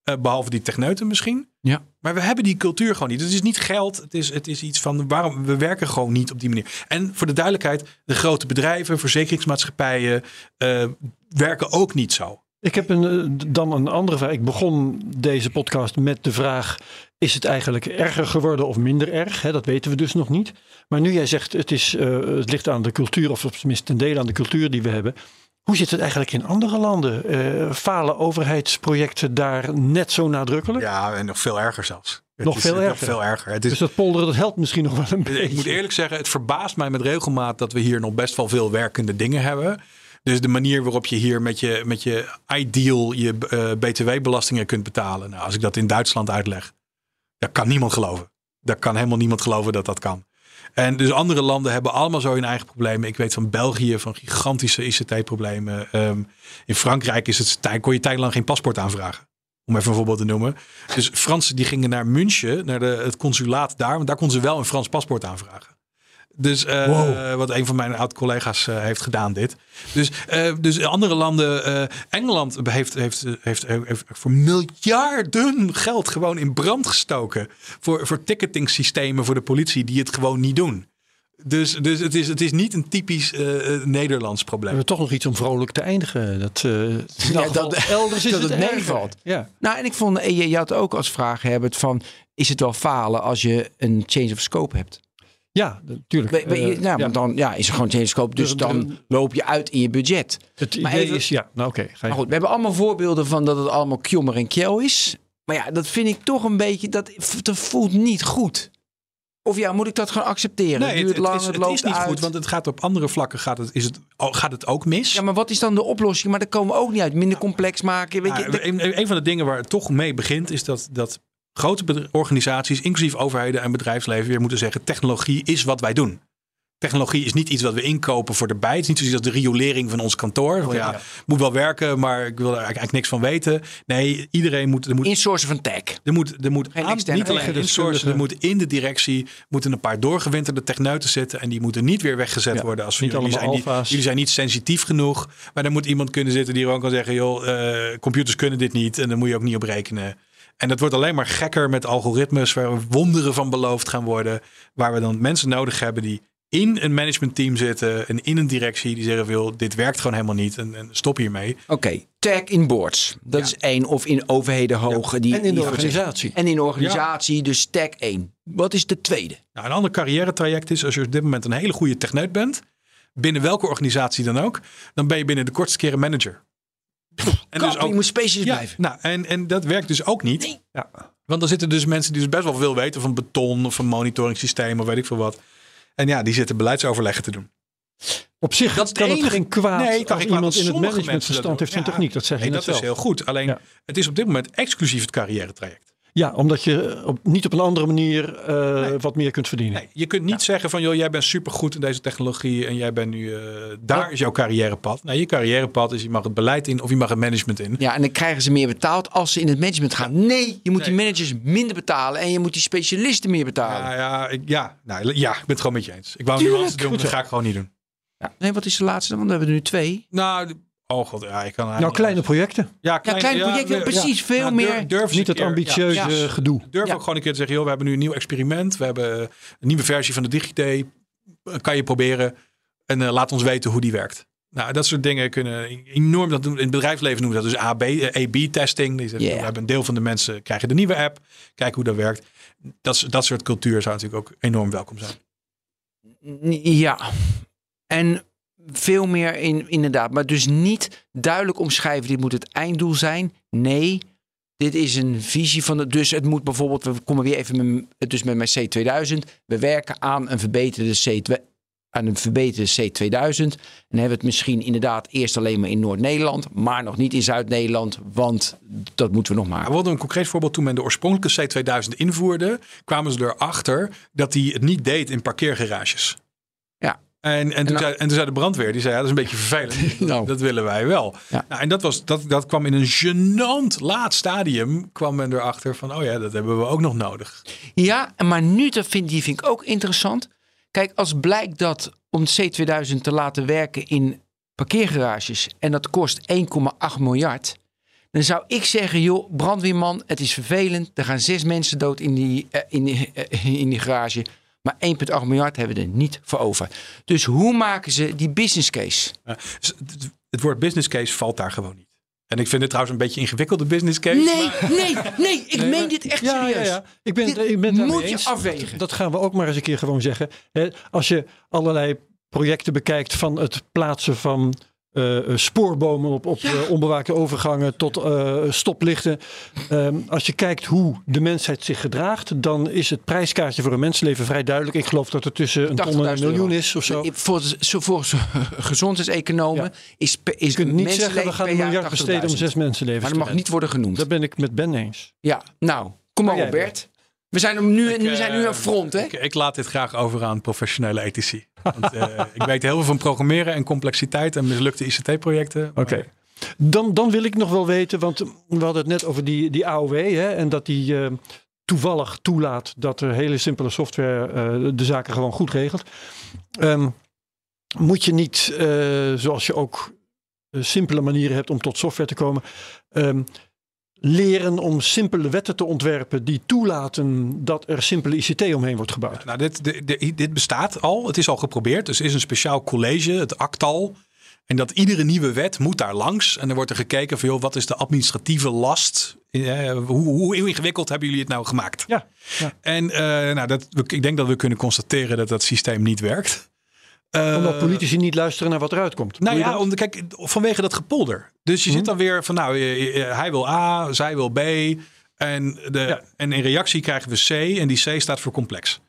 Eh, behalve die techneuten misschien. Ja. Maar we hebben die cultuur gewoon niet. Het is niet geld. Het is, het is iets van waarom we werken gewoon niet op die manier. En voor de duidelijkheid, de grote bedrijven, verzekeringsmaatschappijen eh, werken ook niet zo. Ik heb een, eh, dan een andere vraag. Ik begon deze podcast met de vraag: is het eigenlijk erger geworden of minder erg? Hè, dat weten we dus nog niet. Maar nu jij zegt het, is, eh, het ligt aan de cultuur, of tenminste ten dele aan de cultuur die we hebben. Hoe zit het eigenlijk in andere landen? Eh, falen overheidsprojecten daar net zo nadrukkelijk? Ja, en nog veel erger zelfs. Het Nog is, veel eh, Nog erger. veel erger. Het is, Dus dat polderen, dat helpt misschien nog wel een beetje. Ik moet eerlijk zeggen, het verbaast mij met regelmaat dat we hier nog best wel veel werkende dingen hebben. Dus de manier waarop je hier met je, met je ideal je eh, btw-belastingen kunt betalen. Nou, als ik dat in Duitsland uitleg, dat kan niemand geloven. Daar kan helemaal niemand geloven dat dat kan. En dus andere landen hebben allemaal zo hun eigen problemen. Ik weet van België van gigantische ICT-problemen. Ehm, in Frankrijk is het, kon je tijdlang geen paspoort aanvragen. Om even een voorbeeld te noemen. Dus Fransen die gingen naar München, naar de, het consulaat daar. Want daar konden ze wel een Frans paspoort aanvragen. Dus eh, wat een van mijn oud-collega's eh, heeft gedaan dit. Dus, eh, dus andere landen, eh, Engeland heeft, heeft, heeft, heeft, voor miljarden geld gewoon in brand gestoken. Voor, voor ticketing systemen voor de politie die het gewoon niet doen. Dus, dus het, is, het is niet een typisch Nederlands We probleem. hebben toch nog iets om vrolijk te eindigen. Dat, eh, elk geval dat- elders is dat het erger. meevalt. Ja. Nou, en ik vond, je, je had ook als vraag, Herbert, van... is het wel falen als je een change of scope hebt? Ja, natuurlijk. Eh, nou, ja. dan ja, is er gewoon scope, dus Dus- dan loop je uit in je budget. Het Maar idee even- is, ja, nou oké. Maar goed, we hebben allemaal voorbeelden van dat het allemaal kjommer en kjel is. Maar ja, dat vind ik toch een beetje, dat, dat voelt niet goed. Of ja, moet ik dat gewoon accepteren? Nee, het het, duurt het lang, is, het loopt is niet uit. goed, want het gaat op andere vlakken gaat het, is het, gaat het ook mis. Ja, maar wat is dan de oplossing? Maar daar komen we ook niet uit. Minder complex maken. Weet je, Ja, de- een, een van de dingen waar het toch mee begint, is dat, dat grote organisaties, inclusief overheden en bedrijfsleven, weer moeten zeggen: technologie is wat wij doen. technologie is niet iets wat we inkopen voor de bij. Het is niet zoiets als de riolering van ons kantoor. Van, ja, moet wel werken, maar ik wil er eigenlijk niks van weten. Nee, iedereen moet... Er moet Insourcen van tech. er moet, er moet aan- niet alleen insourcen, er moet in de directie moeten een paar doorgewinterde techneuten zitten en die moeten niet weer weggezet Ja, worden als niet jullie zijn niet, alfa's. jullie zijn niet sensitief genoeg. Maar dan moet iemand kunnen zitten die gewoon kan zeggen, joh, eh, computers kunnen dit niet en daar moet je ook niet op rekenen. En dat wordt alleen maar gekker met algoritmes waar we wonderen van beloofd gaan worden, waar we dan mensen nodig hebben die in een managementteam zitten en in een directie die zeggen, joh, dit werkt gewoon helemaal niet en, en stop hiermee. Oké, tech in boards. Dat is één. Of in overheden hoge. Die, En in de organisatie. En in de organisatie, dus tech één. Wat is de tweede? Nou, een ander carrière traject is als je op dit moment een hele goede techneut bent, binnen welke organisatie dan ook, dan ben je binnen de kortste keren manager. En Kap, je moet specialist ja, blijven. nou, en, en dat werkt dus ook niet. Nee. Ja. Want dan zitten dus mensen die dus best wel veel weten van beton of van monitoring systemen of weet ik veel wat. En ja, die zitten beleidsoverleggen te doen. Op zich Dat kan het enige- geen kwaad Nee, kan als kwaad iemand in het management verstand heeft van Ja. techniek. Dat zeg je Nee, net dat is heel goed. Alleen Ja. het is op dit moment exclusief het carrière traject. Ja, omdat je op, niet op een andere manier eh, Nee. wat meer kunt verdienen. Nee, je kunt niet zeggen van joh, jij bent supergoed in deze technologie en jij bent nu eh, daar is jouw carrièrepad. Nee, je carrièrepad is je mag het beleid in of je mag het management in. Ja, en dan krijgen ze meer betaald als ze in het management gaan. Nee, je moet die managers minder betalen en je moet die specialisten meer betalen. Ja, ja, ik, ja, nou, ja, ik ben het gewoon met je eens. Ik wou Tuurlijk, nuance doen, maar dat ga ik gewoon niet doen. Ja. Nee, wat is de laatste dan? Want we hebben er nu twee. Nou, oh god, ja, ik kan Nou, kleine projecten. Ja, Ja, kleine projecten, ja, precies. Veel meer. durf- Niet het ambitieuze ja, ja. gedoe. Durf Ja. ook gewoon een keer te zeggen, joh, we hebben nu een nieuw experiment. We hebben een nieuwe versie van de DigiD. Kan je proberen en eh, laat ons weten hoe die werkt. Nou, dat soort dingen kunnen enorm dat doen. In het bedrijfsleven noemen we dat dus AB, eh, AB-testing. Die zeggen, Yeah. We hebben een deel van de mensen krijgen de nieuwe app. Kijken hoe dat werkt. Dat, dat soort cultuur zou natuurlijk ook enorm welkom zijn. Ja. En veel meer in, inderdaad. Maar dus niet duidelijk omschrijven, dit moet het einddoel zijn. Nee, dit is een visie van het. Dus het moet bijvoorbeeld, we komen weer even met, dus met mijn C2000. We werken aan een verbeterde C2. Aan een verbeterde C2000. En hebben het misschien inderdaad eerst alleen maar in Noord-Nederland, maar nog niet in Zuid-Nederland, want dat moeten we nog maken. we hadden een concreet voorbeeld. Toen men de oorspronkelijke C2000 invoerde, kwamen ze erachter dat hij het niet deed in parkeergarages. En, en, toen nou- zei, en toen zei de brandweer, die zei, ja, dat is een beetje vervelend. Nou. Dat willen wij wel. Ja. Nou, en dat, was, dat, dat kwam in een gênant laat stadium, kwam men erachter van, oh ja, dat hebben we ook nog nodig. Ja, maar nu, dat vind, die vind ik ook interessant. Kijk, als blijkt dat om C2000 te laten werken in parkeergarages en dat kost 1,8 miljard. Dan zou ik zeggen, joh, brandweerman, het is vervelend. Er gaan zes mensen dood in die, eh, in die, eh, in die garage. Maar 1,8 miljard hebben we er niet voor over. Dus hoe maken ze die business case? Dus het, woord business case valt daar gewoon niet. En ik vind het trouwens een beetje ingewikkelde business case. maar- Nee, nee, nee, ik meen dit echt Ja, ja, serieus. ja. Ik ben, Dit ik ben moet je eens. afwegen. Dat gaan we ook maar eens een keer gewoon zeggen. Hè, Als je allerlei projecten bekijkt van het plaatsen van eh, eh, spoorbomen op, op Ja. eh, onbewaakte overgangen tot eh, stoplichten. Ehm, als je kijkt hoe de mensheid zich gedraagt, dan is het prijskaartje voor een mensenleven vrij duidelijk. Ik geloof dat het tussen een ton en een 80.000 miljoen euro. is of zo. Voor, voor zo- gezondheidseconomen Ja. is, is Je kunt niet zeggen, we gaan een jaar miljard besteden om 80.000. zes mensenlevens Maar dat mag niet worden genoemd. Daar ben ik met Ben eens. Ja, nou, kom maar op Bert. We zijn nu, nu zijn nu aan front, hè? Ik, ik laat dit graag over aan professionele ethici. Want eh, ik weet heel veel van programmeren en complexiteit en mislukte ICT-projecten. Oké. Dan, dan wil ik nog wel weten, want we hadden het net over die, die AOW hè, en dat die eh, toevallig toelaat dat er hele simpele software eh, de zaken gewoon goed regelt. Ehm, moet je niet, zoals je ook simpele manieren hebt om tot software te komen, ehm, leren om simpele wetten te ontwerpen die toelaten dat er simpele ICT omheen wordt gebouwd? Nou, dit, dit, dit- bestaat al. Het is al geprobeerd. Dus er is een speciaal college, het ACTAL. En dat iedere nieuwe wet moet daar langs. En dan wordt er gekeken van, joh, wat is de administratieve last? Eh, hoe, hoe ingewikkeld hebben jullie het nou gemaakt? Ja, ja. En eh, nou, dat, ik denk dat we kunnen constateren dat dat systeem niet werkt. Eh, Omdat politici niet luisteren naar wat eruit komt. nou ja, om, kijk, vanwege dat gepolder. Dus je Mhm. zit dan weer van, nou, eh, eh, hij wil A, zij wil B. En, de, Ja. en in reactie krijgen we C. En die C staat voor complex.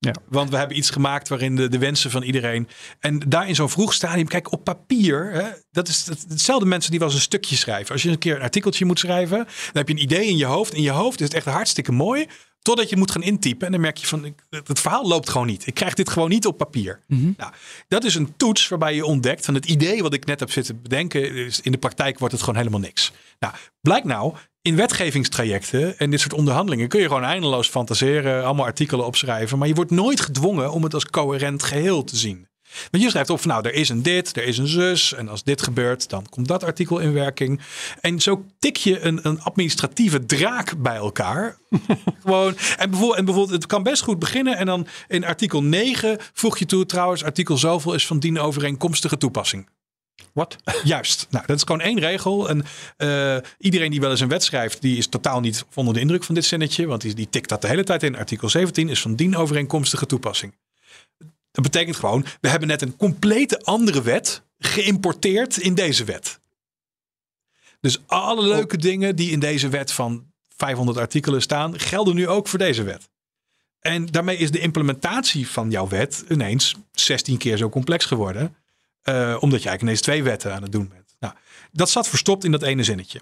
Ja. Want we hebben iets gemaakt waarin de, de wensen van iedereen. En daar in zo'n vroeg stadium, kijk, op papier, hè, dat is het- hetzelfde mensen die wel eens een stukje schrijven. Als je een keer een artikeltje moet schrijven, dan heb je een idee in je hoofd. In je hoofd is het echt hartstikke mooi. Totdat je moet gaan intypen. En dan merk je van, het verhaal loopt gewoon niet. Ik krijg dit gewoon niet op papier. Nou, dat is een toets waarbij je ontdekt van het idee wat ik net heb zitten bedenken. Is in de praktijk wordt het gewoon helemaal niks. Nou, blijkt nou, in wetgevingstrajecten en dit soort onderhandelingen kun je gewoon eindeloos fantaseren, allemaal artikelen opschrijven. Maar je wordt nooit gedwongen om het als coherent geheel te zien. Want je schrijft op van nou, er is een dit, er is een zus. En als dit gebeurt, dan komt dat artikel in werking. En zo tik je een, een administratieve draak bij elkaar. Gewoon, en bijvoorbeeld, en bijvoorbeeld, het kan best goed beginnen. En dan in artikel 9 voeg je toe, trouwens, artikel zoveel is van dien overeenkomstige toepassing. Wat? Juist. Nou, dat is gewoon één regel. En eh, iedereen die wel eens een wet schrijft, die is totaal niet onder de indruk van dit zinnetje. Want die, die tikt dat de hele tijd in. Artikel 17 is van dien overeenkomstige toepassing. Dat betekent gewoon, we hebben net een complete andere wet geïmporteerd in deze wet. Dus alle leuke dingen die in deze wet van 500 artikelen staan, gelden nu ook voor deze wet. En daarmee is de implementatie van jouw wet ineens 16 keer zo complex geworden. Eh, omdat je eigenlijk ineens twee wetten aan het doen bent. Nou, dat zat verstopt in dat ene zinnetje.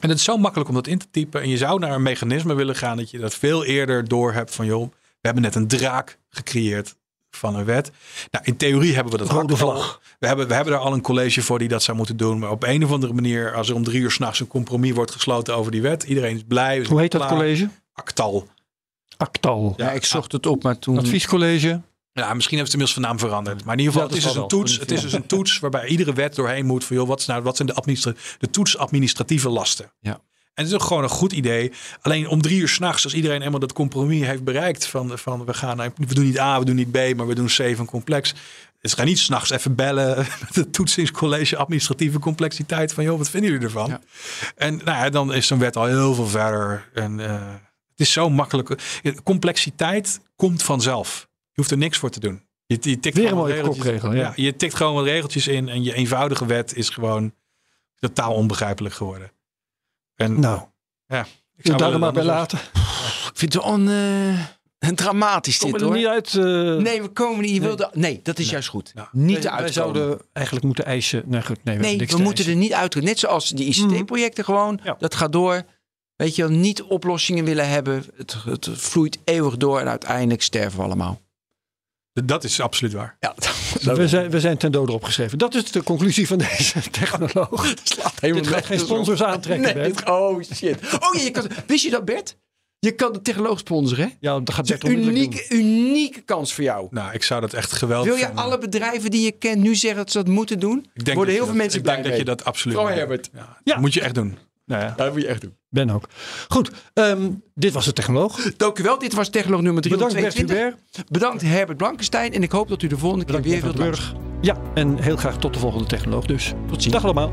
En het is zo makkelijk om dat in te typen. En je zou naar een mechanisme willen gaan dat je dat veel eerder door hebt van joh, we hebben net een draak gecreëerd van een wet. Nou, in theorie hebben we dat Rode vlag. We hebben, we hebben daar al een college voor die dat zou moeten doen. Maar op een of andere manier, als er om drie uur s'nachts een compromis wordt gesloten over die wet, iedereen is blij. we zijn Hoe heet dat college? Actal. Actal. Ja, ik zocht het op, maar toen... Adviescollege. Ja, misschien heeft het inmiddels van naam veranderd. Maar in ieder geval, Ja, het, is dus een toets, het is dus een toets waarbij iedere wet doorheen moet. Van, joh, wat, is nou, wat zijn de, administra de toets administratieve lasten? Ja. En het is ook gewoon een goed idee. Alleen om drie uur s'nachts, als iedereen eenmaal dat compromis heeft bereikt. Van, van we, gaan, we doen niet A, we doen niet B, maar we doen C van complex. Dus ga niet s'nachts even bellen met het toetsingscollege administratieve complexiteit. Van joh, wat vinden jullie ervan? Ja. En nou ja, dan is zo'n wet al heel veel verder. En eh, het is zo makkelijk. Complexiteit komt vanzelf. Je hoeft er niks voor te doen. Je, je tikt Weer gewoon regeltjes- ja. je tikt gewoon wat regeltjes in en je eenvoudige wet is gewoon totaal onbegrijpelijk geworden. En Nou, ik ik zou daar maar bij laten. Ik vind het eh, een dramatisch Kom dit er hoor. niet uit. eh, Nee, we komen niet. Je wilde, nee, dat is juist goed. Ja. Niet wij uitkomen. zouden eigenlijk moeten eisen. Nee, goed, nee, we Nee, we te moeten eisen. er niet uit. Net zoals die ICT-projecten gewoon. Ja. Dat gaat door. Weet je wel, niet oplossingen willen hebben. Het, het vloeit eeuwig door en uiteindelijk sterven we allemaal. Dat is absoluut waar. Ja, We zijn, we zijn ten dode opgeschreven. Dat is de conclusie van deze technoloog. slaat Dit gaat geen sponsors aantrekken, Nee, oh shit. Oh ja, je kan, wist je dat Bert? Je kan de technoloog sponsoren hè? Ja, dat gaat Bert een unieke, doen. unieke kans voor jou. Nou, ik zou dat echt geweldig Wil je vinden. alle bedrijven die je kent nu zeggen dat ze dat moeten doen? Ik denk Worden dat heel je veel dat- mensen Ik blij denk dat je dat absoluut Oh. Herbert. Ja, Ja. Dat moet je echt doen. Nou ja, Dat moet je echt doen. Ben ook. Goed, ehm, dit was de technoloog. Dank u wel. Dit was technoloog nummer Bedankt Bert 322. Bedankt Herbert Blankenstein. En ik hoop dat u de volgende keer weer wilt. Ja, en heel graag tot de volgende technoloog dus. Tot ziens. Dag allemaal.